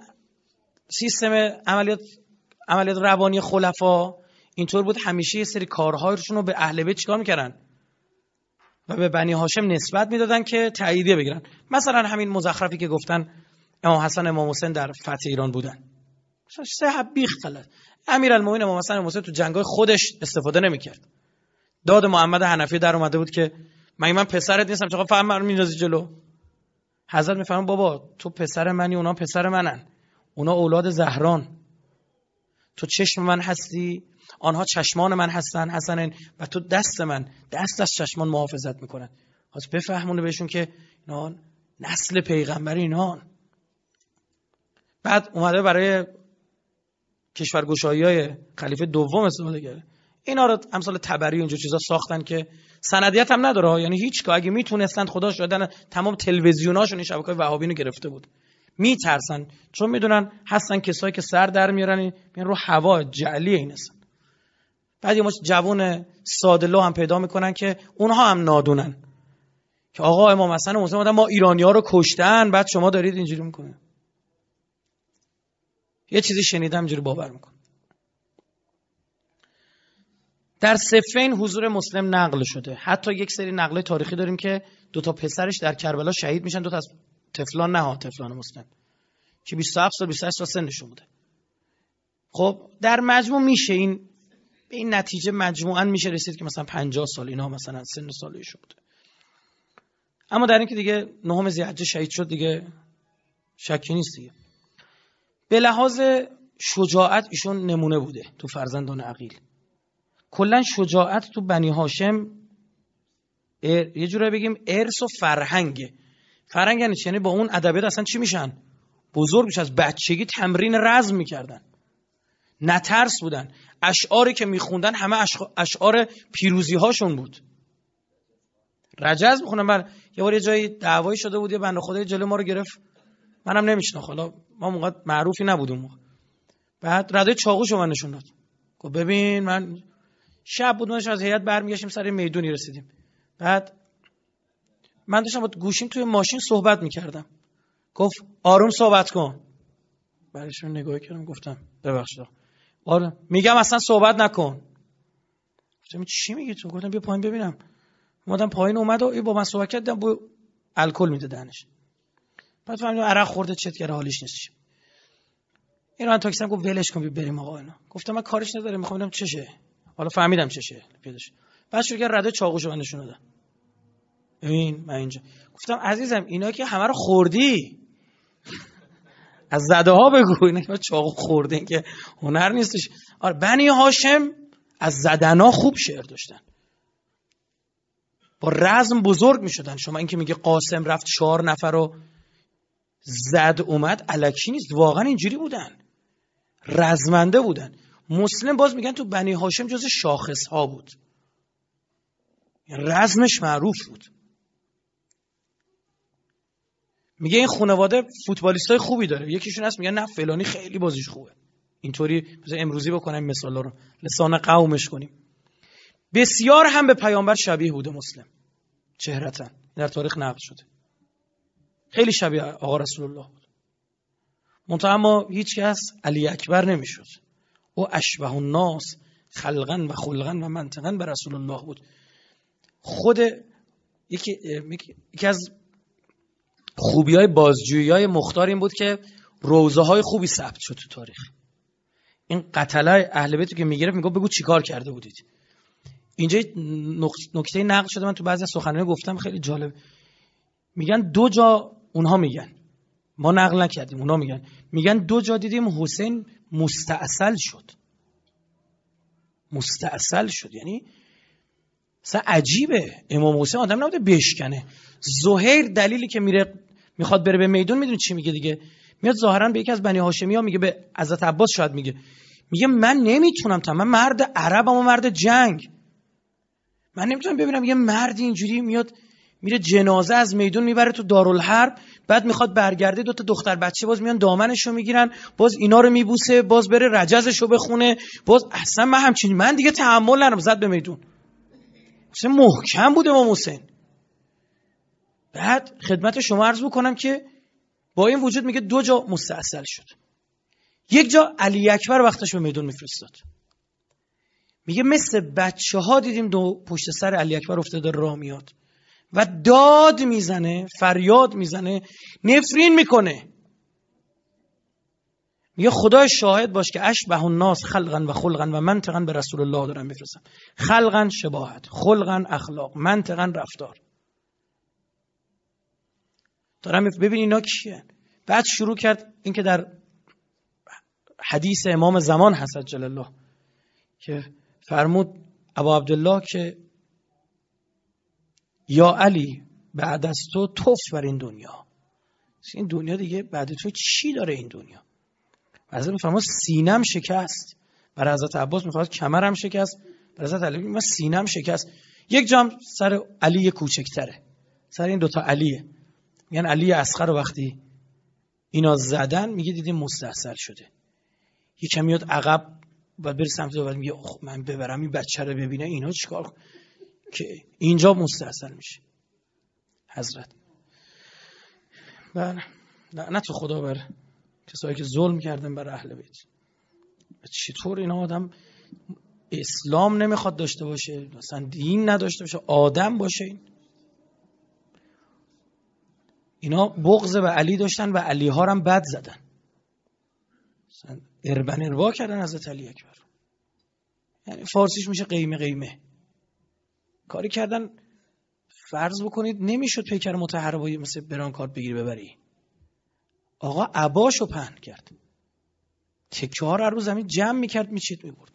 سیستم عملیات عملیات روانی خلفا اینطور بود همیشه یه سری کارهایشون رو به اهل بیت چیکار می‌کردن؟ و به بنی هاشم نسبت می‌دادن که تاییدیه بگیرن. مثلا همین مزخرفی که گفتن امام حسن امام حسین در فتح ایران بودن. سه بیخ غلط. امیرالمومنین امام حسن امام حسین تو جنگای خودش استفاده نمی‌کرد. داد محمد حنفی در اومده بود که مگه من پسرت نیستم چقدر فهم من میندازی جلو؟ حضرت می‌فهمن بابا تو پسر منی اونا پسر منن. اونا اولاد زهران. تو چشم من هستی؟ آنها چشمان من هستن حسنن و تو دست من دست از چشمان محافظت می‌کنن. خواست بفهمونه بهشون که اینا نسل پیغمبر اینا. بعد اومده برای کشورگشایی های خلیفه دوم استفاده کرده. اینا رو امثال تبری و اینجور چیزا ساختن که سندیت هم نداره یعنی هیچ که اگه می‌تونستند خدا شدن تمام تلویزیوناشون این شبکه وهابی گرفته بود. میترسن. چون می‌دونن هستن کسایی که سر در میارن میان رو هوا جعلی این هستن. بعد مش جوون ساده هم پیدا می‌کنن که اونها هم نادونن. که آقا امام حسن مسلم ما ایرانی ها رو کشتن بعد شما دارید اینجوری می‌کنه یه چیزی شنیدم اینجوری باور می‌کنه در صفین حضور مسلم نقل شده. حتی یک سری نقل تاریخی داریم که دو تا پسرش در کربلا شهید میشن دو تا از تفلان نه تفلان مسلم که 27 سال 28 سال سنشون بوده. خب در مجموع میشه این به این نتیجه مجموعا میشه رسید که مثلا 50 سال اینا مثلا سن سالش بوده. اما در اینکه دیگه نهم زیحجه شهید شد دیگه شکی نیست دیگه. به لحاظ شجاعت ایشون نمونه بوده تو فرزندان عقیل. کلا شجاعت تو بنی هاشم یه جوری بگیم ارث و فرهنگه. فرهنگ یعنی, یعنی با اون ادبیات اصلا چی میشن؟ بزرگ میشه از بچگی تمرین رزم می‌کردن. نترس بودن. اشعاری که میخوندن همه اشعار پیروزی هاشون بود رجز می‌خونن بر یه بار یه جایی دعوایی شده بود یه بنده خدای جلو ما رو گرفت. منم نمیشنم حالا ما موقع معروفی نبودیم بعد رده چاقوشو من نشون داد. گفت ببین من شب بود از هیئت برمیگشتیم سر می‌دونی رسیدیم. بعد من داشتم با گوشیم توی ماشین صحبت می‌کردم. گفت آروم صحبت کن. برایشون نگاه کردم گفتم ببخشید آره. میگم اصلا صحبت نکن. گفتم چی میگی تو؟ گفتم بیا پایین ببینم. اومدم پایین اومد و ای با من صحبت کردم با الکل میده دهنش. بعد فهمیدم عرق خورده چت کرده حالیش نیست این من تاکسی گفت ولش کن بریم آقا اینا. گفتم من کارش نداره می‌خوام چشه. حالا فهمیدم چشه پیداش. بعد شروع کرد رده چاقوشو من نشون دادم این من اینجا. گفتم عزیزم اینا که همه رو خوردی. از زده ها بگو. اینا که چاقو خوردین که هنر نیستش. آره بنی هاشم از زدنا خوب شعر داشتن. با رزم بزرگ می شدن شما اینکه میگه قاسم رفت چهار نفر رو زد اومد علکی نیست. واقعا اینجوری بودن. رزمنده بودن. مسلم باز میگن تو بنی هاشم جز شاخص ها بود. یعنی رزمش معروف بود. میگه این خانواده فوتبالیست های خوبی داره. یکیشون هست میگن نه فلانی خیلی بازیش خوبه. اینطوری امروزی بکنیم مثال رو. لسان قومش کنیم. بسیار هم به پیامبر شبیه بوده مسلم. چهرتا. در تاریخ نقل شده. خیلی شبیه آقا رسول الله بود. منتها اما هیچ کس علی اکبر نمی‌شد. او اشبه الناس خلقا و خلقا و منطقا به رسول الله بود. خود یکی, یکی از خوبی های بازجویی های مختار این بود که روزه های خوبی ثبت شد تو تاریخ. این قتله اهل بیتو که می‌گرفت میگه بگو چیکار کرده بودید. اینجا نکته نقل شده من تو بعضی سخنرانی گفتم خیلی جالب. میگن دو جا اونها میگن. ما نقل نکردیم اونها میگن. میگن دو جا دیدیم حسین مستاصل شد. مستاصل شد. یعنی اصلا عجیبه. امام حسین آدم نبوده بشکنه. زهیر دلیلی که میره می‌خواد بره به میدون می‌دونی چی میگه دیگه؟ میاد ظاهرا به یکی از بنی هاشمی ها میگه به حضرت عباس شاید میگه. میگه من نمی‌تونم تا من مرد عربم و مرد جنگ. من نمی‌تونم ببینم یه مردی اینجوری میاد میره جنازه از میدون می‌بره تو دارالحرب بعد می‌خواد برگرده دو تا دختر بچه باز میان دامنشو می‌گیرن باز اینا رو میبوسه باز بره رجزشو بخونه باز اصلا من همچین من دیگه تحمل نرم زد به میدون. اصلا محکم بوده ما حسین. بعد خدمت شما عرض بکنم که با این وجود میگه دو جا مستاصل شد. یک جا علی اکبر وقتش به میدون میفرستاد. میگه مثل بچه ها دیدیم دو پشت سر علی اکبر افتاده راه میاد. و داد می‌زنه فریاد می‌زنه نفرین می‌کنه. میگه خدای شاهد باش که اشبه الناس خلقا و خلقا و منطقا به رسول الله دارم میفرستم خلقا شباهت خلقا اخلاق منطقا رفتار. دارم ببین اینا کیه؟ بعد شروع کرد اینکه در حدیث امام زمان حسد جل الله که فرمود ابا عبدالله که یا علی بعد از تو توف بر این دنیا. این دنیا دیگه بعد تو چی داره این دنیا؟ حضرت میفرماد سینم شکست. برای حضرت عباس می‌خواد کمرم شکست. برای حضرت علی میگه سینم شکست. یک جام سر علی کوچکتره. سر این دوتا علیه. میگن علی اصغر وقتی اینا زدن میگه دیدیم مستحصل شده. یه میاد عقب و بره سمت و میگه من ببرم این بچه رو ببینه اینا چیکار که اینجا مستحصل میشه. حضرت. بله. لعنت خدا بر کسایی که ظلم کردن بر اهل بیت. چطور این آدم اسلام نمی‌خواد داشته باشه مثلا دین نداشته باشه آدم باشه این. اینا بغض به علی داشتن و علی ها هم بد زدن. اربن اربا کردن از علی اکبر. یعنی فارسیش میشه قیمه قیمه. کاری کردن فرض بکنید نمی‌شد پیکر متحربایی مثل بران کارت بگیری ببری. آقا عباشو پهن کرد. تکه ها رو زمین جمع می‌کرد میچید می‌برد.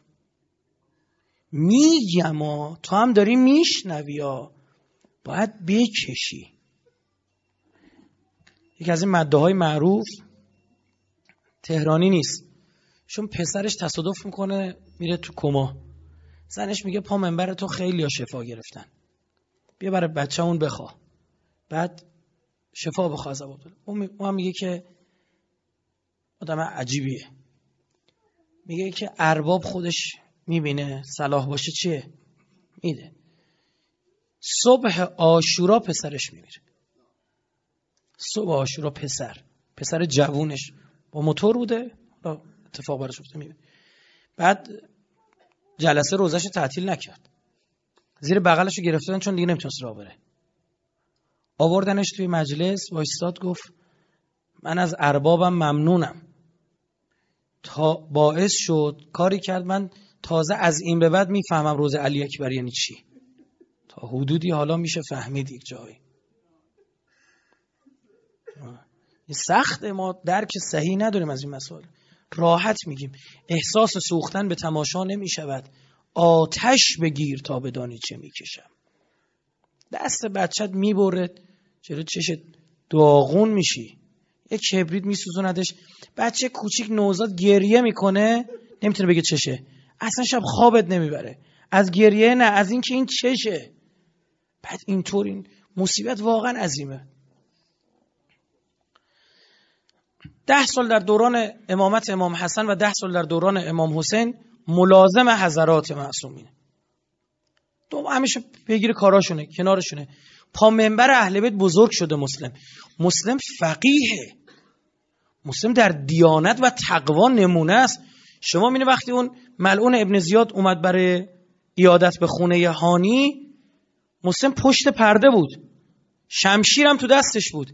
میگم تو هم داری میشنوی باید بکشی. یکی از این مده های معروف تهرانی نیست. چون پسرش تصادف می‌کنه میره تو کما. زنش میگه پا منبر تو خیلی ها شفا گرفتن. بیا برای بچه اون بخوا. بعد شفا بخوا از اون هم میگه که آدم عجیبیه. میگه که ارباب خودش می‌بینه صلاح باشه چیه؟ میده. صبح آشورا پسرش میمیره. صبح آشورا پسر. پسر جوونش با موتور بوده اتفاق براش افتاده. بعد جلسه روزش تعطیل نکرد. زیر بغلش رو گرفتن چون دیگه نمی‌تونست راه بره. آوردنش توی مجلس وایستاد گفت من از اربابم ممنونم. تا باعث شد کاری کرد من تازه از این به بعد می‌فهمم روز علی اکبر یعنی چی. تا حدودی حالا میشه فهمید یک جایی. سخت ما درک صحیح نداریم از این مسائل. راحت میگیم. احساس سوختن به تماشا نمی‌شود. آتش بگیر تا بدانی چه می‌کشم. دست بچت می‌برد چرا چشت داغون میشی؟ یک کبریت میسوزوندش. بچه کوچیک نوزاد گریه می‌کنه. نمی‌تونه بگه چشه. اصلا شب خوابت نمی‌بره. از گریه نه از اینکه این چشه. بعد اینطور این مصیبت واقعا عظیمه. ده سال در دوران امامت امام حسن و ده سال در دوران امام حسین ملازم حضرات معصومینه. دو همیشه پیگیر کاراشونه کنارشونه. پا منبر اهل بیت بزرگ شده مسلم. مسلم فقیه مسلم در دیانت و تقوا نمونه است. شما می‌بینید وقتی اون ملعون ابن زیاد اومد برای ایادت به خونه هانی مسلم پشت پرده بود. شمشیرم تو دستش بود.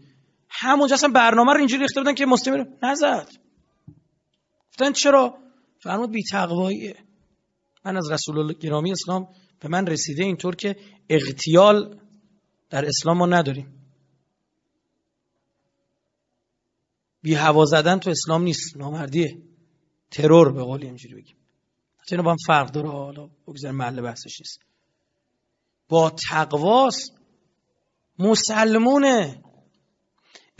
همونجا اصلا برنامه رو اینجوری ریخته بودن که مسلم رو نزد. گفتن چرا؟ فرمود بی تقواییه من از رسول الله گرامی اسلام به من رسیده اینطور که اغتیال در اسلام ما نداریم. بی هوا زدن تو اسلام نیست. نامردیه. ترور به قول اینجوری بگیم. اینا با هم فرق داره. حالا بگذار محل بحثش نیست. با تقواست مسلمونه.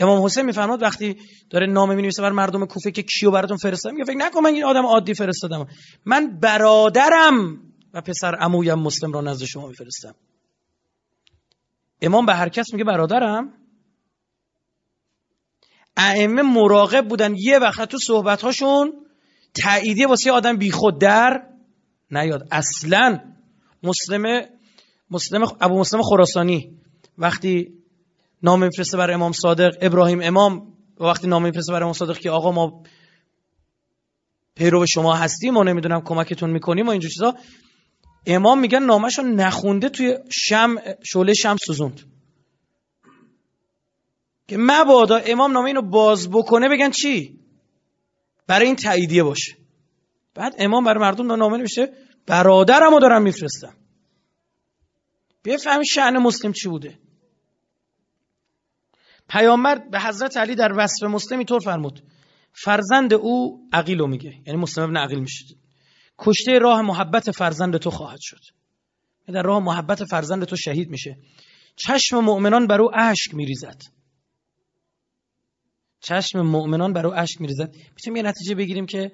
امام حسین میفرماد وقتی داره نامه می‌نویسه بر مردم کوفه که کیو براتون فرستادم میگه فکر نکن من این آدم عادی فرستادم. من برادرم و پسر عمویم مسلم را نزد شما میفرستم. امام به هر کس میگه برادرم. ائمه مراقب بودن یه وقت تو صحبتهاشون تاییدیه واسه آدم بیخود در نیاد. اصلا مسلم مسلم ابو مسلم خراسانی وقتی نام میفرسته برای امام صادق. ابراهیم امام وقتی نام میفرسته برای امام صادق که آقا ما پیرو شما هستیم ما نمی‌دونم کمکتون می‌کنیم و اینجور چیزا. امام میگن نامش رو نخونده توی شم شعله شم سوزوند. که مبادا امام نامه اینو باز بکنه بگن چی؟ برای این تاییدیه باشه. بعد امام برای مردم نامه نوشته برادرمو دارم میفرستم. بفهمی شعن مسلم چی بوده؟ پیامبر به حضرت علی در وصف مسلم اینطور فرمود. فرزند او عقیلو میگه. یعنی مسلم ابن عقیل میشه. کشته راه محبت فرزند تو خواهد شد. در راه محبت فرزند تو شهید میشه. چشم مؤمنان بر او اشک میریزد. چشم مؤمنان بر او اشک میریزد. می‌تونیم یه نتیجه بگیریم که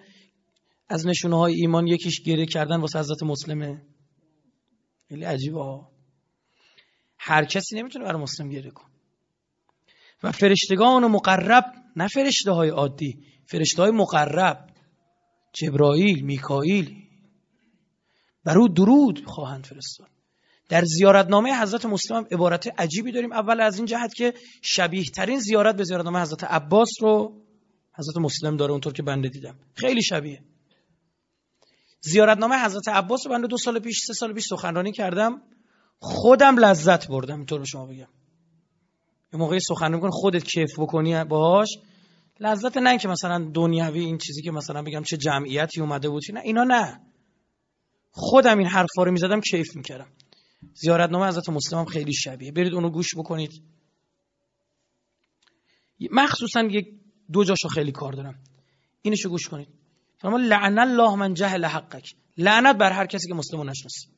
از نشونه های ایمان یکیش گره کردن واسه حضرت مسلمه. خیلی عجیبه. هر کسی نمی‌تونه برای مسلم گره کن و فرشتگان و مقرب نه فرشته های عادی فرشته های مقرب جبرائیل میکائیل بر او درود خواهند فرستاد. در زیارتنامه حضرت مسلم عبارت عجیبی داریم. اول از این جهت که شبیه ترین زیارت به زیارتنامه حضرت عباس رو حضرت مسلم داره اونطور که بنده دیدم. خیلی شبیه. زیارتنامه حضرت عباس رو بنده دو سال پیش سه سال پیش سخنرانی کردم. خودم لذت بردم اینطور به شما بگم. یه موقعی سخنرانی کن خودت کیف بکنی باهاش لذت نه که مثلا دنیوی این چیزی که مثلا بگم چه جمعیتی اومده بود نه اینا نه. خودم این حرفا رو می‌زدم کیف می‌کردم. زیارتنامه حضرت مسلم هم خیلی شبیه. برید اونو گوش بکنید. مخصوصا یک دو جاشو خیلی کار دارم. اینشو گوش کنید. فرما لعن الله من جهل حقک. لعنت بر هر کسی که مسلمو نشناسه.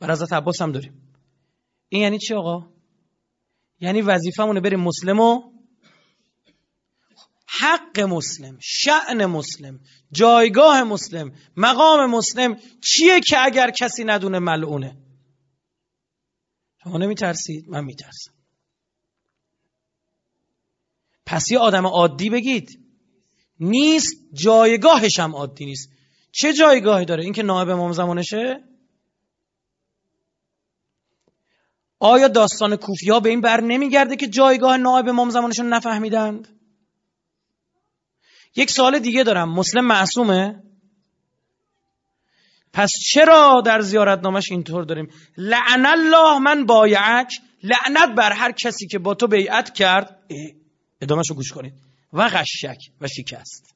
بر حضرت عباس هم داریم. این یعنی چی آقا؟ یعنی وظیفمونه بریم مسلمو. حق مسلم شعن مسلم جایگاه مسلم مقام مسلم چیه که اگر کسی ندونه ملعونه؟ شما نمیترسید؟ من میترسم. پس یه آدم عادی بگید. نیست جایگاهش هم عادی نیست. چه جایگاهی داره؟ اینکه نائب امام زمانشه؟ آیا داستان کوفی ها به این بر نمیگرده که جایگاه نائب امام زمانشون نفهمیدند؟ یک سوال دیگه دارم. مسلم معصومه؟ پس چرا در زیارتنامش اینطور داریم؟ لعن الله من بایعک. لعنت بر هر کسی که با تو بیعت کرد. ادامهش رو گوش کنید. و غشک و شکست.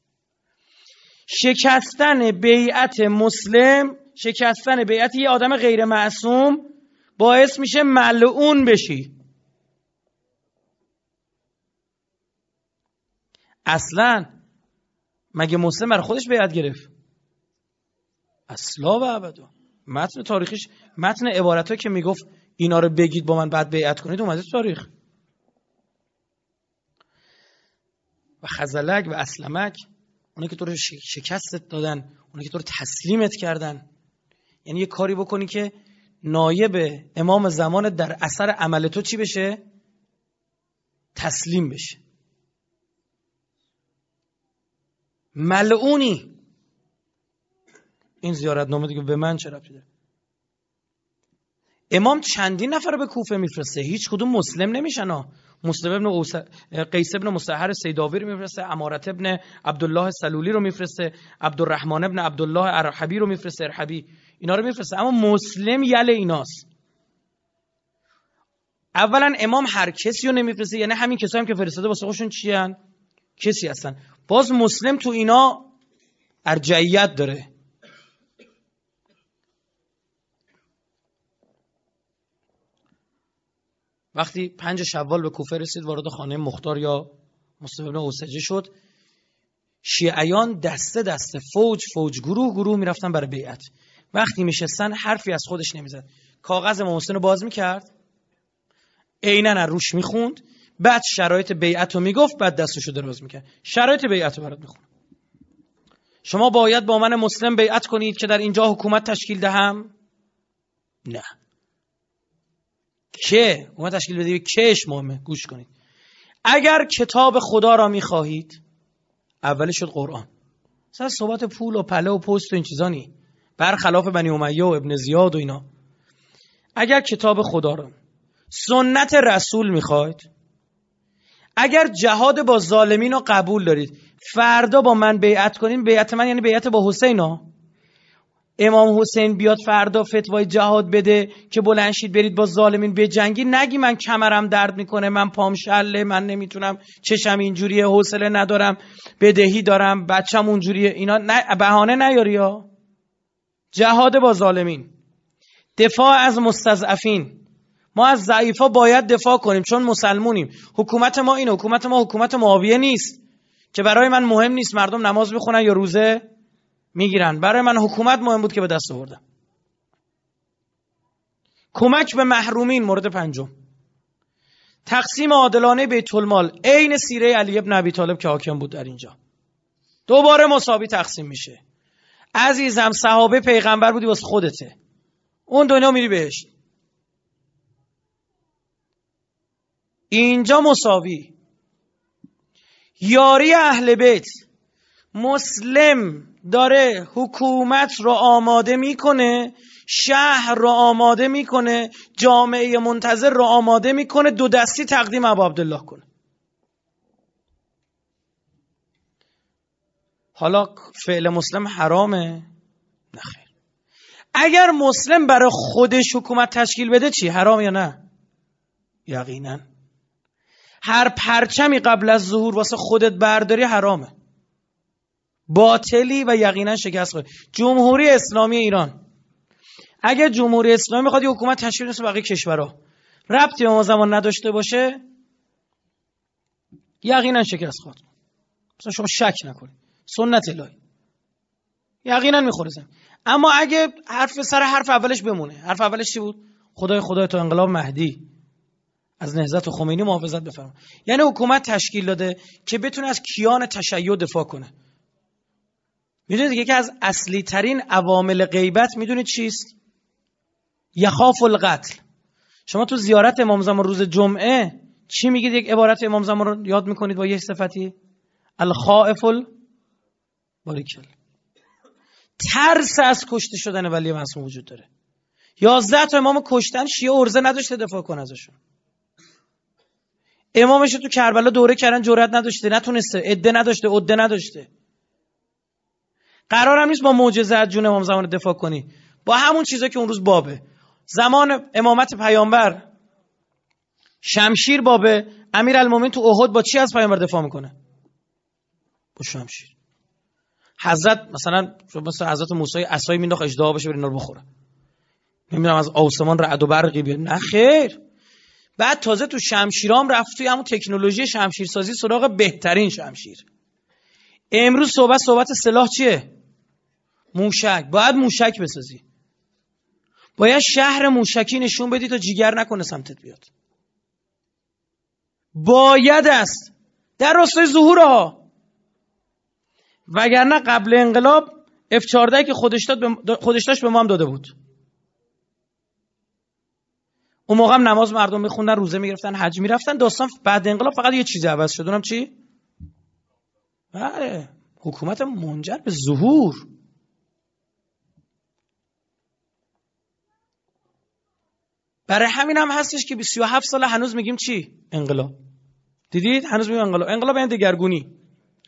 شکستن بیعت مسلم شکستن بیعت یه آدم غیر معصوم باعث میشه ملعون بشی. اصلا مگه مسلم بر خودش بیعت گرفت؟ اصلا و ابدا. متن تاریخیش متن عبارت که می‌گفت اینا رو بگید با من بعد بیعت کنید اومده تاریخ. و خزلک و اسلمک اونایی که تو رو شکستت دادن اونایی که تو رو تسلیمت کردن. یعنی یه کاری بکنی که نایب امام زمان در اثر عمل تو چی بشه؟ تسلیم بشه. ملعونی. این زیارت نامه دیگه به من چه ربطی امام چندین نفر به کوفه میفرسته. هیچ کدوم مسلم نمیشن ها. مسلم ابن اوس... قیس ابن مستحر سیداوی رو میفرسته امارت ابن عبدالله سلولی رو میفرسته عبدالرحمن ابن عبدالله ارحبی رو میفرسته ارحبی اینا رو میفرسته اما مسلم یل ایناست. اولا امام هر کسی رو نمیفرسته. یعنی همین کسایی هم که فرستاده واسه خودشون چی کسی هستن. باز مسلم تو اینا ارجعیت داره. وقتی پنج شوال به کوفه رسید وارد خانه مختار یا مسلم ابن اوسجه شد. شیعیان دسته دسته فوج فوج گروه گروه می‌رفتن برای بیعت. وقتی میشستن حرفی از خودش نمی‌زد. کاغذ امام رو باز می‌کرد. عینا روش می‌خوند. بعد شرایط بیعت رو می‌گفت بعد دستشو دراز می‌کرد. شرایط بیعت رو برات می‌خونم. شما باید با من مسلم بیعت کنید که در اینجا حکومت تشکیل دهم؟ نه. که؟ حکومت تشکیل بده کش مهمه؟ گوش کنید. اگر کتاب خدا را می‌خواهید اولش شد قرآن. مثلا صحبت پول و پله و پست و این چیزا نی برخلاف بنی امیه و ابن زیاد و اینا. اگر کتاب خدا را سنت رسول می‌خواید اگر جهاد با ظالمین رو قبول دارید فردا با من بیعت کنین. بیعت من یعنی بیعت با حسین ها. امام حسین بیاد فردا فتوای جهاد بده که بلنشید برید با ظالمین بجنگی نگی من کمرم درد می‌کنه من پام شله من نمی‌تونم چشم اینجوریه حوصله ندارم بدهی دارم بچم اونجوریه. اینا نه بهانه نیاری یا جهاد با ظالمین. دفاع از مستضعفین. ما از ضعیفا باید دفاع کنیم چون مسلمونیم. حکومت ما این حکومت ما حکومت معاویه نیست. که برای من مهم نیست مردم نماز بخونن یا روزه می‌گیرن. برای من حکومت مهم بود که به دست آوردم. کمک به محرومین مورد پنجم. تقسیم عادلانه بیت المال عین سیره علی ابن ابی طالب که حاکم بود در اینجا. دوباره مساوی تقسیم میشه. عزیزم صحابه پیغمبر بودی واسه خودته. اون دنیا میری بهش. اینجا مساوی. یاری اهل بیت. مسلم داره حکومت رو آماده می‌کنه شهر رو آماده می‌کنه جامعه منتظر رو آماده می‌کنه دو دستی تقدیم ابو عبدالله کنه. حالا فعل مسلم حرامه؟ نخیر اگر مسلم برای خودش حکومت تشکیل بده چی؟ حرام یا نه؟ یقینا. هر پرچمی قبل از ظهور واسه خودت برداری حرامه. باطلی و یقینا شکست خورد. جمهوری اسلامی ایران. اگر جمهوری اسلامی می‌خواد حکومت تشکیل مثل بقیه کشورها. ربطی به ما زمان نداشته باشه. یقینا شکست خواهد مثلا شما شک نکنید. سنت الهی. یقینا می‌خوره اما اگه حرف سر حرف اولش بمونه حرف اولش چی بود؟ خدای خدای تو انقلاب مهدی. از نهضت خمینی محافظت بفرما. یعنی حکومت تشکیل داده که بتونه از کیان تشیع دفاع کنه. می‌دونید یکی از اصلی ترین عوامل غیبت می‌دونید چیست؟ یخاف القتل. شما تو زیارت امام زمان روز جمعه چی میگید؟ یک عبارت امام زمان رو یاد می‌کنید با یک صفتی؟ الخائف باریکل ترس از کشته شدن ولی معصوم وجود داره. یازده تا امام کشتن شیعه ارزه نداشته دفاع کن ازشون. امامش تو کربلا دوره کردن جرأت نداشته نتونسته عده نداشته عده نداشته. قرارم نیست با معجزه از جون امام زمان دفاع کنی. با همون چیزا که اون روز بابه. زمان امامت پیامبر. شمشیر بابه. امیر تو احد با چی از پیامبر دفاع می‌کنه؟ با شمشیر. حضرت مثلا مثلا حضرت موسی عصای مینداخت اجدها بشه برین رو بخوره. نمی‌دونم از آسمان رعد و برقی بیاد. نه خیر. بعد تازه تو شمشیرام رفت توی همون تکنولوژی شمشیرسازی سراغ بهترین شمشیر. امروز صحبت صحبت سلاح چیه؟ موشک. باید موشک بسازی. باید شهر موشکی نشون بدی تا جیگر نکنه سمتت بیاد. باید است در راستای ظهور ها وگرنه قبل انقلاب F14 که خودش, داد خودش داشت به ما هم داده بود. اون موقع هم نماز مردم میخوندن روزه می‌گرفتن حج می‌رفتن. داستان بعد انقلاب فقط یه چیزی عوض شد. اونم چی؟ بله حکومت منجر به ظهور. برای همین هم هستش که 37 سال هنوز میگیم چی؟ انقلاب. دیدید؟ هنوز میگیم انقلاب. انقلاب یعنی دگرگونی.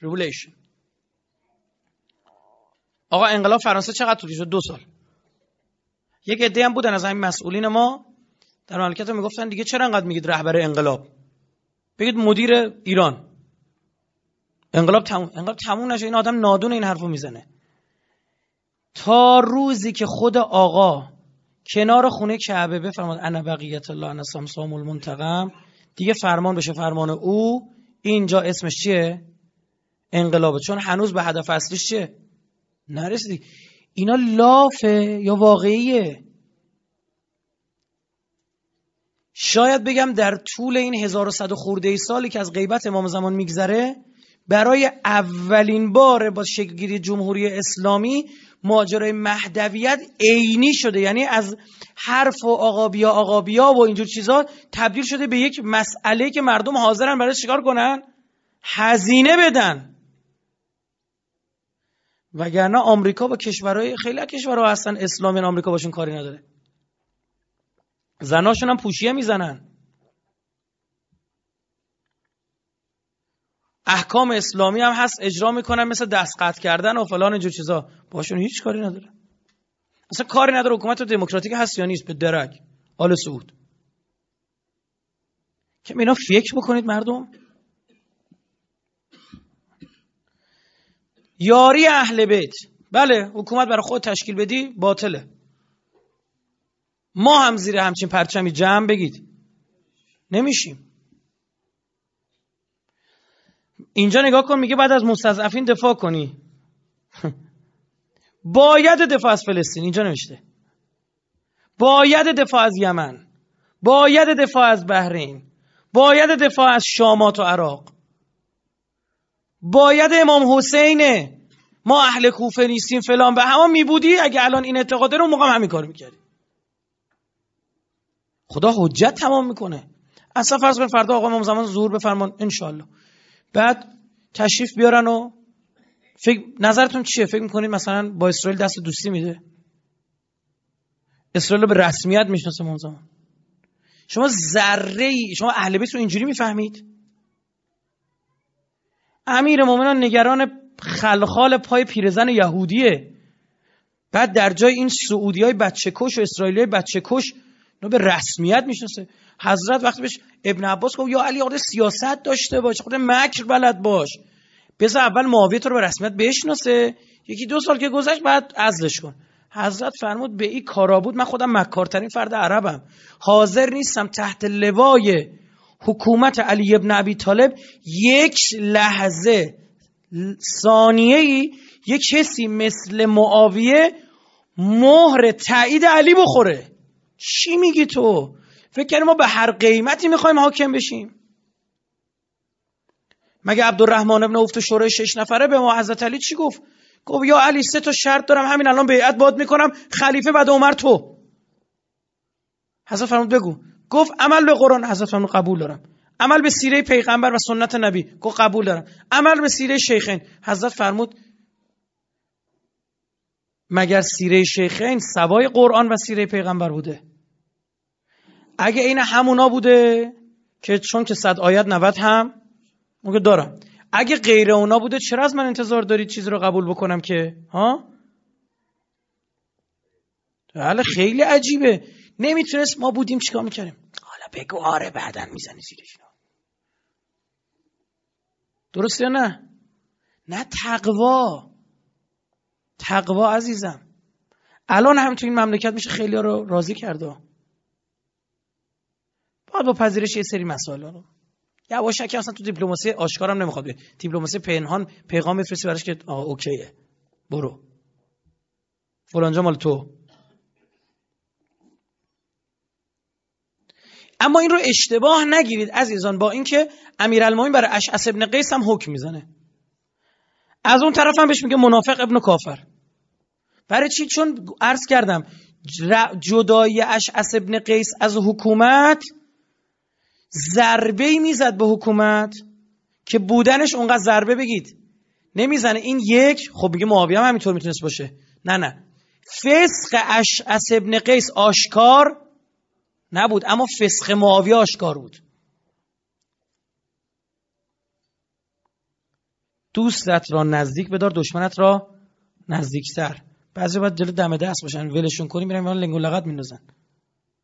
ریولیشن آقا انقلاب فرانسه چقدر طول شد؟ دو سال. یک عده هم بودن از همین مسئولین ما در مملکت می‌گفتن دیگه چرا انقدر میگید رهبر انقلاب؟ بگید مدیر ایران. انقلاب تموم انقلاب تموم نشه این آدم نادون این حرفو می‌زنه. تا روزی که خود آقا کنار خونه کعبه بفرماد انا بقیت الله انا سامسام المنتقم دیگه فرمان بشه فرمان او. اینجا اسمش چیه؟ انقلابه چون هنوز به هدف اصلیش چیه؟ نرسیدی. اینا لافه یا واقعیه؟ شاید بگم در طول این 1100 خورده ای سالی که از غیبت امام زمان میگذره برای اولین بار با شکلگیری جمهوری اسلامی ماجرای مهدویت عینی شده. یعنی از حرف و آقابیا آقابیا و اینجور چیزا تبدیل شده به یک مسئله که مردم حاضرن برای چیکار کنن؟ هزینه بدن. وگرنه آمریکا با کشورهای خیلی کشورها هستن اسلامی آمریکا باشون کاری نداره. زناشون هم پوشیه می‌زنن. احکام اسلامی هم هست اجرا می‌کنن مثل دست قطع کردن و فلان اینجور چیزا. باشون هیچ کاری نداره. اصلا کاری نداره. حکومت دموکراتیک هست یا نیست؟ به درک. آل سعود. که اینا فکر بکنید مردم؟ یاری اهل بیت. بله حکومت برای خود تشکیل بدی باطله. ما هم زیر همچین پرچمی جمع بگید. نمیشیم. اینجا نگاه کن میگه بعد از مستضعفین دفاع کنی. باید دفاع از فلسطین اینجا نوشته. باید دفاع از یمن. باید دفاع از بحرین. باید دفاع از شامات و عراق. باید امام حسینه ما اهل کوفه نیستیم فلان به همان میبودی اگه الان این اعتقاده رو موقع همین کار می‌کردی. خدا حجت تمام می‌کنه. اصلا فرض کنید فردا آقا امام زمان ظهور بفرمان انشالله بعد تشریف بیارن و فکر نظرتون چیه؟ فکر می‌کنید مثلا با اسرائیل دست دوستی میده؟ اسرائیل به رسمیت می‌شناسه امام زمان. شما ذره شما اهل بیت رو اینجوری می‌فهمید؟ امیر مومنان نگران خلخال پای پیرزن یهودیه. بعد در جای این سعودی های بچه کش و اسرائیلی های بچه کش به رسمیت می‌شناسه. حضرت وقتی بهش ابن عباس گفت یا علی خود سیاست داشته باش خود مکر بلد باش. بذار اول معاویه تو رو به رسمیت بشناسه. یکی دو سال که گذشت بعد ازلش کن. حضرت فرمود به این کارا بود من خودم مکارترین فرد عربم. حاضر نیستم تحت لوای حکومت علی ابن ابی طالب یک لحظه ثانیه ای یک کسی مثل معاویه مهر تایید علی بخوره. چی میگی تو؟ فکر کنیم ما به هر قیمتی می‌خوایم حاکم بشیم. مگه عبدالرحمن ابن افت شورای شش نفره به ما حضرت علی چی گفت؟ گفت یا علی سه تا شرط دارم همین الان بیعت باد می‌کنم خلیفه بعد عمر تو. حضرت فرمود بگو. گفت عمل به قرآن حضرت قبول دارم. عمل به سیره پیغمبر و سنت نبی گفت قبول دارم. عمل به سیره شیخین. حضرت فرمود مگر سیره شیخین سوای قرآن و سیره پیغمبر بوده؟ اگه این همونا بوده که چون که صد آیت 90 هم موقع دارم. اگه غیر اونا بوده چرا از من انتظار دارید چیزی رو قبول بکنم که؟ ها؟ حالا خیلی عجیبه. نمی‌تونست ما بودیم چیکار می‌کردیم؟ حالا بگو آره بعدا می‌زنی زیرش درسته یا نه؟ نه تقوا. تقوا عزیزم. الان هم تو این مملکت میشه خیلی رو راضی کرده. باید با پذیرش یه سری مسائل رو. یواشکی اصلا تو دیپلماسی آشکارم نمی‌خواد دیپلماسی پنهان پیغام بفرستی براش که آه اوکیه. برو. فلانجا مال تو. اما این رو اشتباه نگیرید عزیزان با اینکه امیرالمومنین برای اشعث ابن قیس هم حکم می‌زنه. از اون طرف هم بهش میگه منافق ابن کافر. برای چی؟ چون عرض کردم جدای اشعث ابن قیس از حکومت ضربه می‌زد به حکومت که بودنش اونقدر ضربه بگید. نمی‌زنه. این یک خب میگه معاویه هم همینطور می‌تونست باشه. نه نه. فسق اشعث ابن قیس آشکار نبود اما فسق معاویه آشکار بود. دوستت را نزدیک بدار دشمنت را نزدیکتر. بعضی باید جلو دم دست باشن ولشون کنی میرن لنگ و لغت میندازن.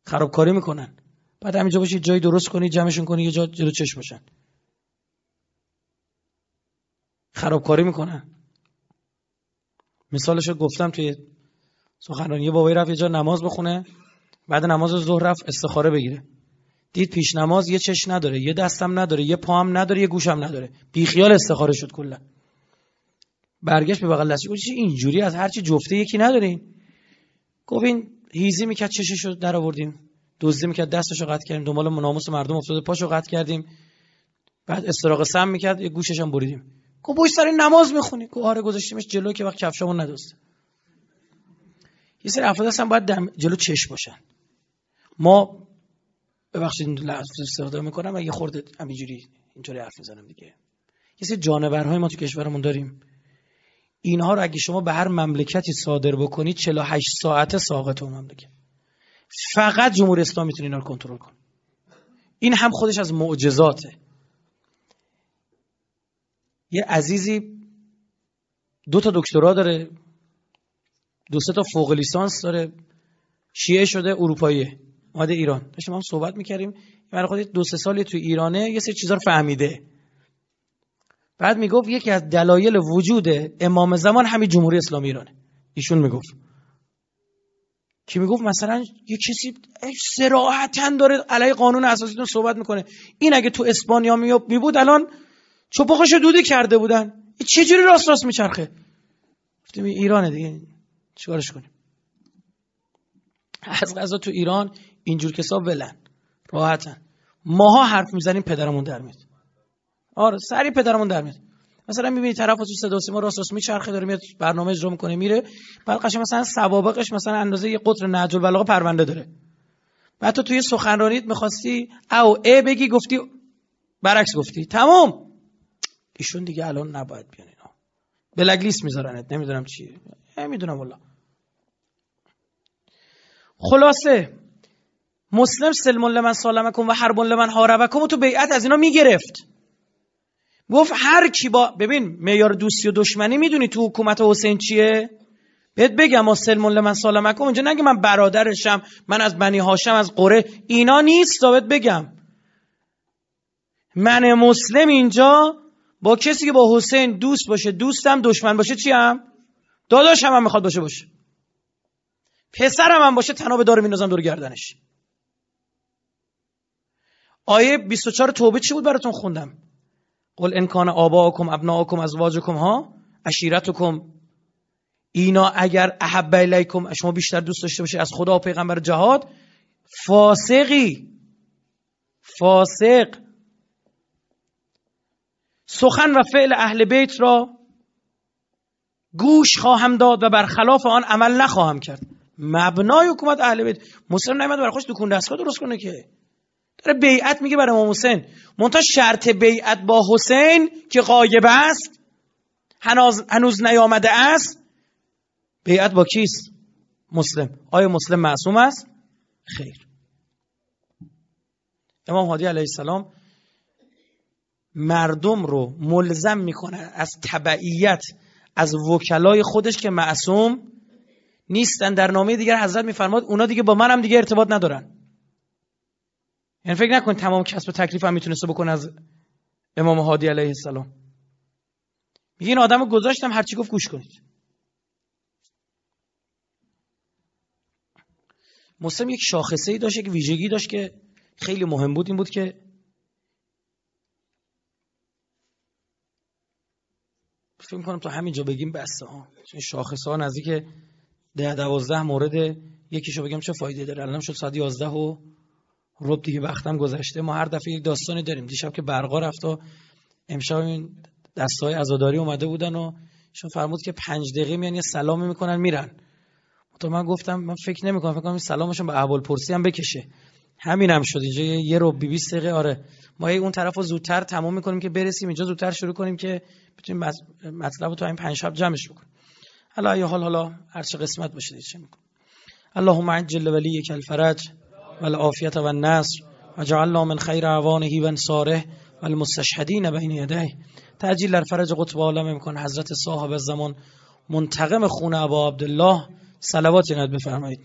خرابکاری می‌کنن. بعد همینجا باشی جایی درست کنی جمعشون کنی یه جا جلو چشم باشن. خرابکاری می‌کنن. مثالش رو گفتم توی سخنرانی یه بابایی رفت یه جا نماز بخونه. بعد نماز ظهر رفت استخاره بگیره. دید پیش نماز یه چش نداره یه دستم نداره یه پام نداره یه گوشم نداره. بیخیال استخاره شد کلا. برگشت به بغل دستی گفت اینجوری؟ از هرچی جفته یکی ندارین. گفت این هیزی می‌کرد چششو در آوردیم. دزدی می‌کرد دستشو قطع کردیم. دنبال ناموس مردم افتاده پاشو قطع کردیم. بعد استراق سم می‌کرد یه گوشش هم بریدیم. گفت بوش سر نماز می‌خونی. گفت آره گذاشتیمش جلو که وقت کفشمون ندوسته یه سری افراد هستن باید جلو چش باشن. ما ببخشید لحظه استفاده می‌کنم اگه خورده همینجوری اینطوری حرف می‌زنم دیگه. یه سری جانورهای ما تو کشورمون داریم. اینها رو اگه شما به هر مملکتی صادر بکنید 48 ساعته ساقط اون مملکت. فقط جمهوری اسلامی می‌تونه اینا رو کنترل کنه. این هم خودش از معجزاته. یه عزیزی دو تا دکترا داره دو سه تا فوق لیسانس داره شیعه شده اروپایی اومده ایران. داشتیم هم صحبت می‌کردیم. برای خود دو سه سالی تو ایرانه یه سری چیزا رو فهمیده. بعد می‌گفت یکی از دلایل وجود امام زمان همین جمهوری اسلامی ایرانه. ایشون می‌گفت. که می‌گفت؟ مثلا یه کسی سراحتا داره علیه قانون اساسیتون صحبت می‌کنه. این اگه تو اسپانیا می بود الان چپخش دودی کرده بودن. چه جوری راست راست میچرخه؟ گفتیم ایرانه دیگه. چیکارش کنیم؟ از غذا تو ایران اینجور کسا ولن. راحتن. ماها حرف می‌زنیم پدرمون در میاد. آره سری پدرمون در میاد. مثلا می‌بینی طرف تو صدا سیما راست راست میچرخه داره میاد برنامه اجرا می‌کنه میره. بعد قشنگ مثلا سوابقش مثلا اندازه یه قطر نهج البلاغه پرونده داره. بعد تو توی سخنرانیت می‌خواستی او ا بگی گفتی برعکس گفتی. تمام. ایشون دیگه الان نباید بیان اینا. بلگ لیست میذارنت نمی‌دونم چی نمی‌دونم والله. خلاصه. مسلم سلم لمن سالمکم و حرب لمن حاربکم تو بیعت از اینا می‌گرفت. گفت هر کی با ببین معیار دوستی و دشمنی می‌دونی تو حکومت حسین چیه؟ بهت بگم ما سلم لمن سالمکم اونجا نگه من برادرشم من از بنی هاشم از قره اینا نیست بهت بگم. من مسلم اینجا با کسی که با حسین دوست باشه دوستم دشمن باشه چی هم داداشم هم می‌خواد باشه باشه. پسرم هم باشه تناب داره مینازم دور گردنش. آیه 24 توبه چی بود براتون خوندم؟ قل ان کان آباءکم ابناءکم ازواجکم ها عشیرتکم. اینا اگر احب الیکم شما بیشتر دوست داشته باشه از خدا و پیغمبر جهاد فاسقی. فاسق. سخن و فعل اهل بیت را گوش خواهم داد و برخلاف آن عمل نخواهم کرد. مبنای حکومت اهل بیت. مسلم نمیاد برای خوش دکون دستگاه درست کنه که. داره بیعت میگه برای امام حسین. منتها شرط بیعت با حسین که غایب است هنوز, هنوز نیامده است بیعت با کیست؟ مسلم. آیا مسلم معصوم است؟ خیر. امام حادی علیه السلام مردم رو ملزم می‌کنه از تبعیت از وکلای خودش که معصوم نیستن. در نامه دیگر حضرت میفرماد اونا دیگه با منم دیگه ارتباط ندارن. یعنی فکر نکن تمام کسب تکلیف هم می‌تونسته بکنه از امام هادی علیه السلام. میگه این آدم رو گذاشتم هرچی گفت گوش کنید. مسلم یک شاخصه ای داشت یک ویژگی داشت که خیلی مهم بود این بود که فکر می‌کنم تا همینجا بگیم بسته ها. چون شاخصه ها نزدیک ده دوازده مورد یکیشو بگم چه فایده داره. الان شد ساعت 11 و رب دیگه وقتم گذشته. ما هر دفعه یک داستانی داریم. دیشب که برقا رفت و امشب این دستای عزاداری اومده بودن و شون فرمود که پنج دقیقه میان یه سلامی می‌کنن میرن. تو من گفتم من فکر نمی‌کنم فکر کنم این سلامشون به احوال پرسی هم بکشه. همین هم شد. اینجا یه رو بی 20 دقیقه آره. ما اون طرف رو زودتر تمام می‌کنیم که برسیم. اینجا زودتر شروع کنیم که بتونیم مطلب تو این پنج شب جمعش بکنیم. حالا یا حال حالا هر چه قسمت باشه چه می‌کنیم اللهم عجل ولیک الفرج. والعافیت و النصر وجعلنا من خیر اعوانه و انصاره والمستشهدین بین یدیه. تعجیل در فرج قطب عالم میکن حضرت صاحب زمان منتقم خون ابا عبدالله. صلوات ند بفرمایید.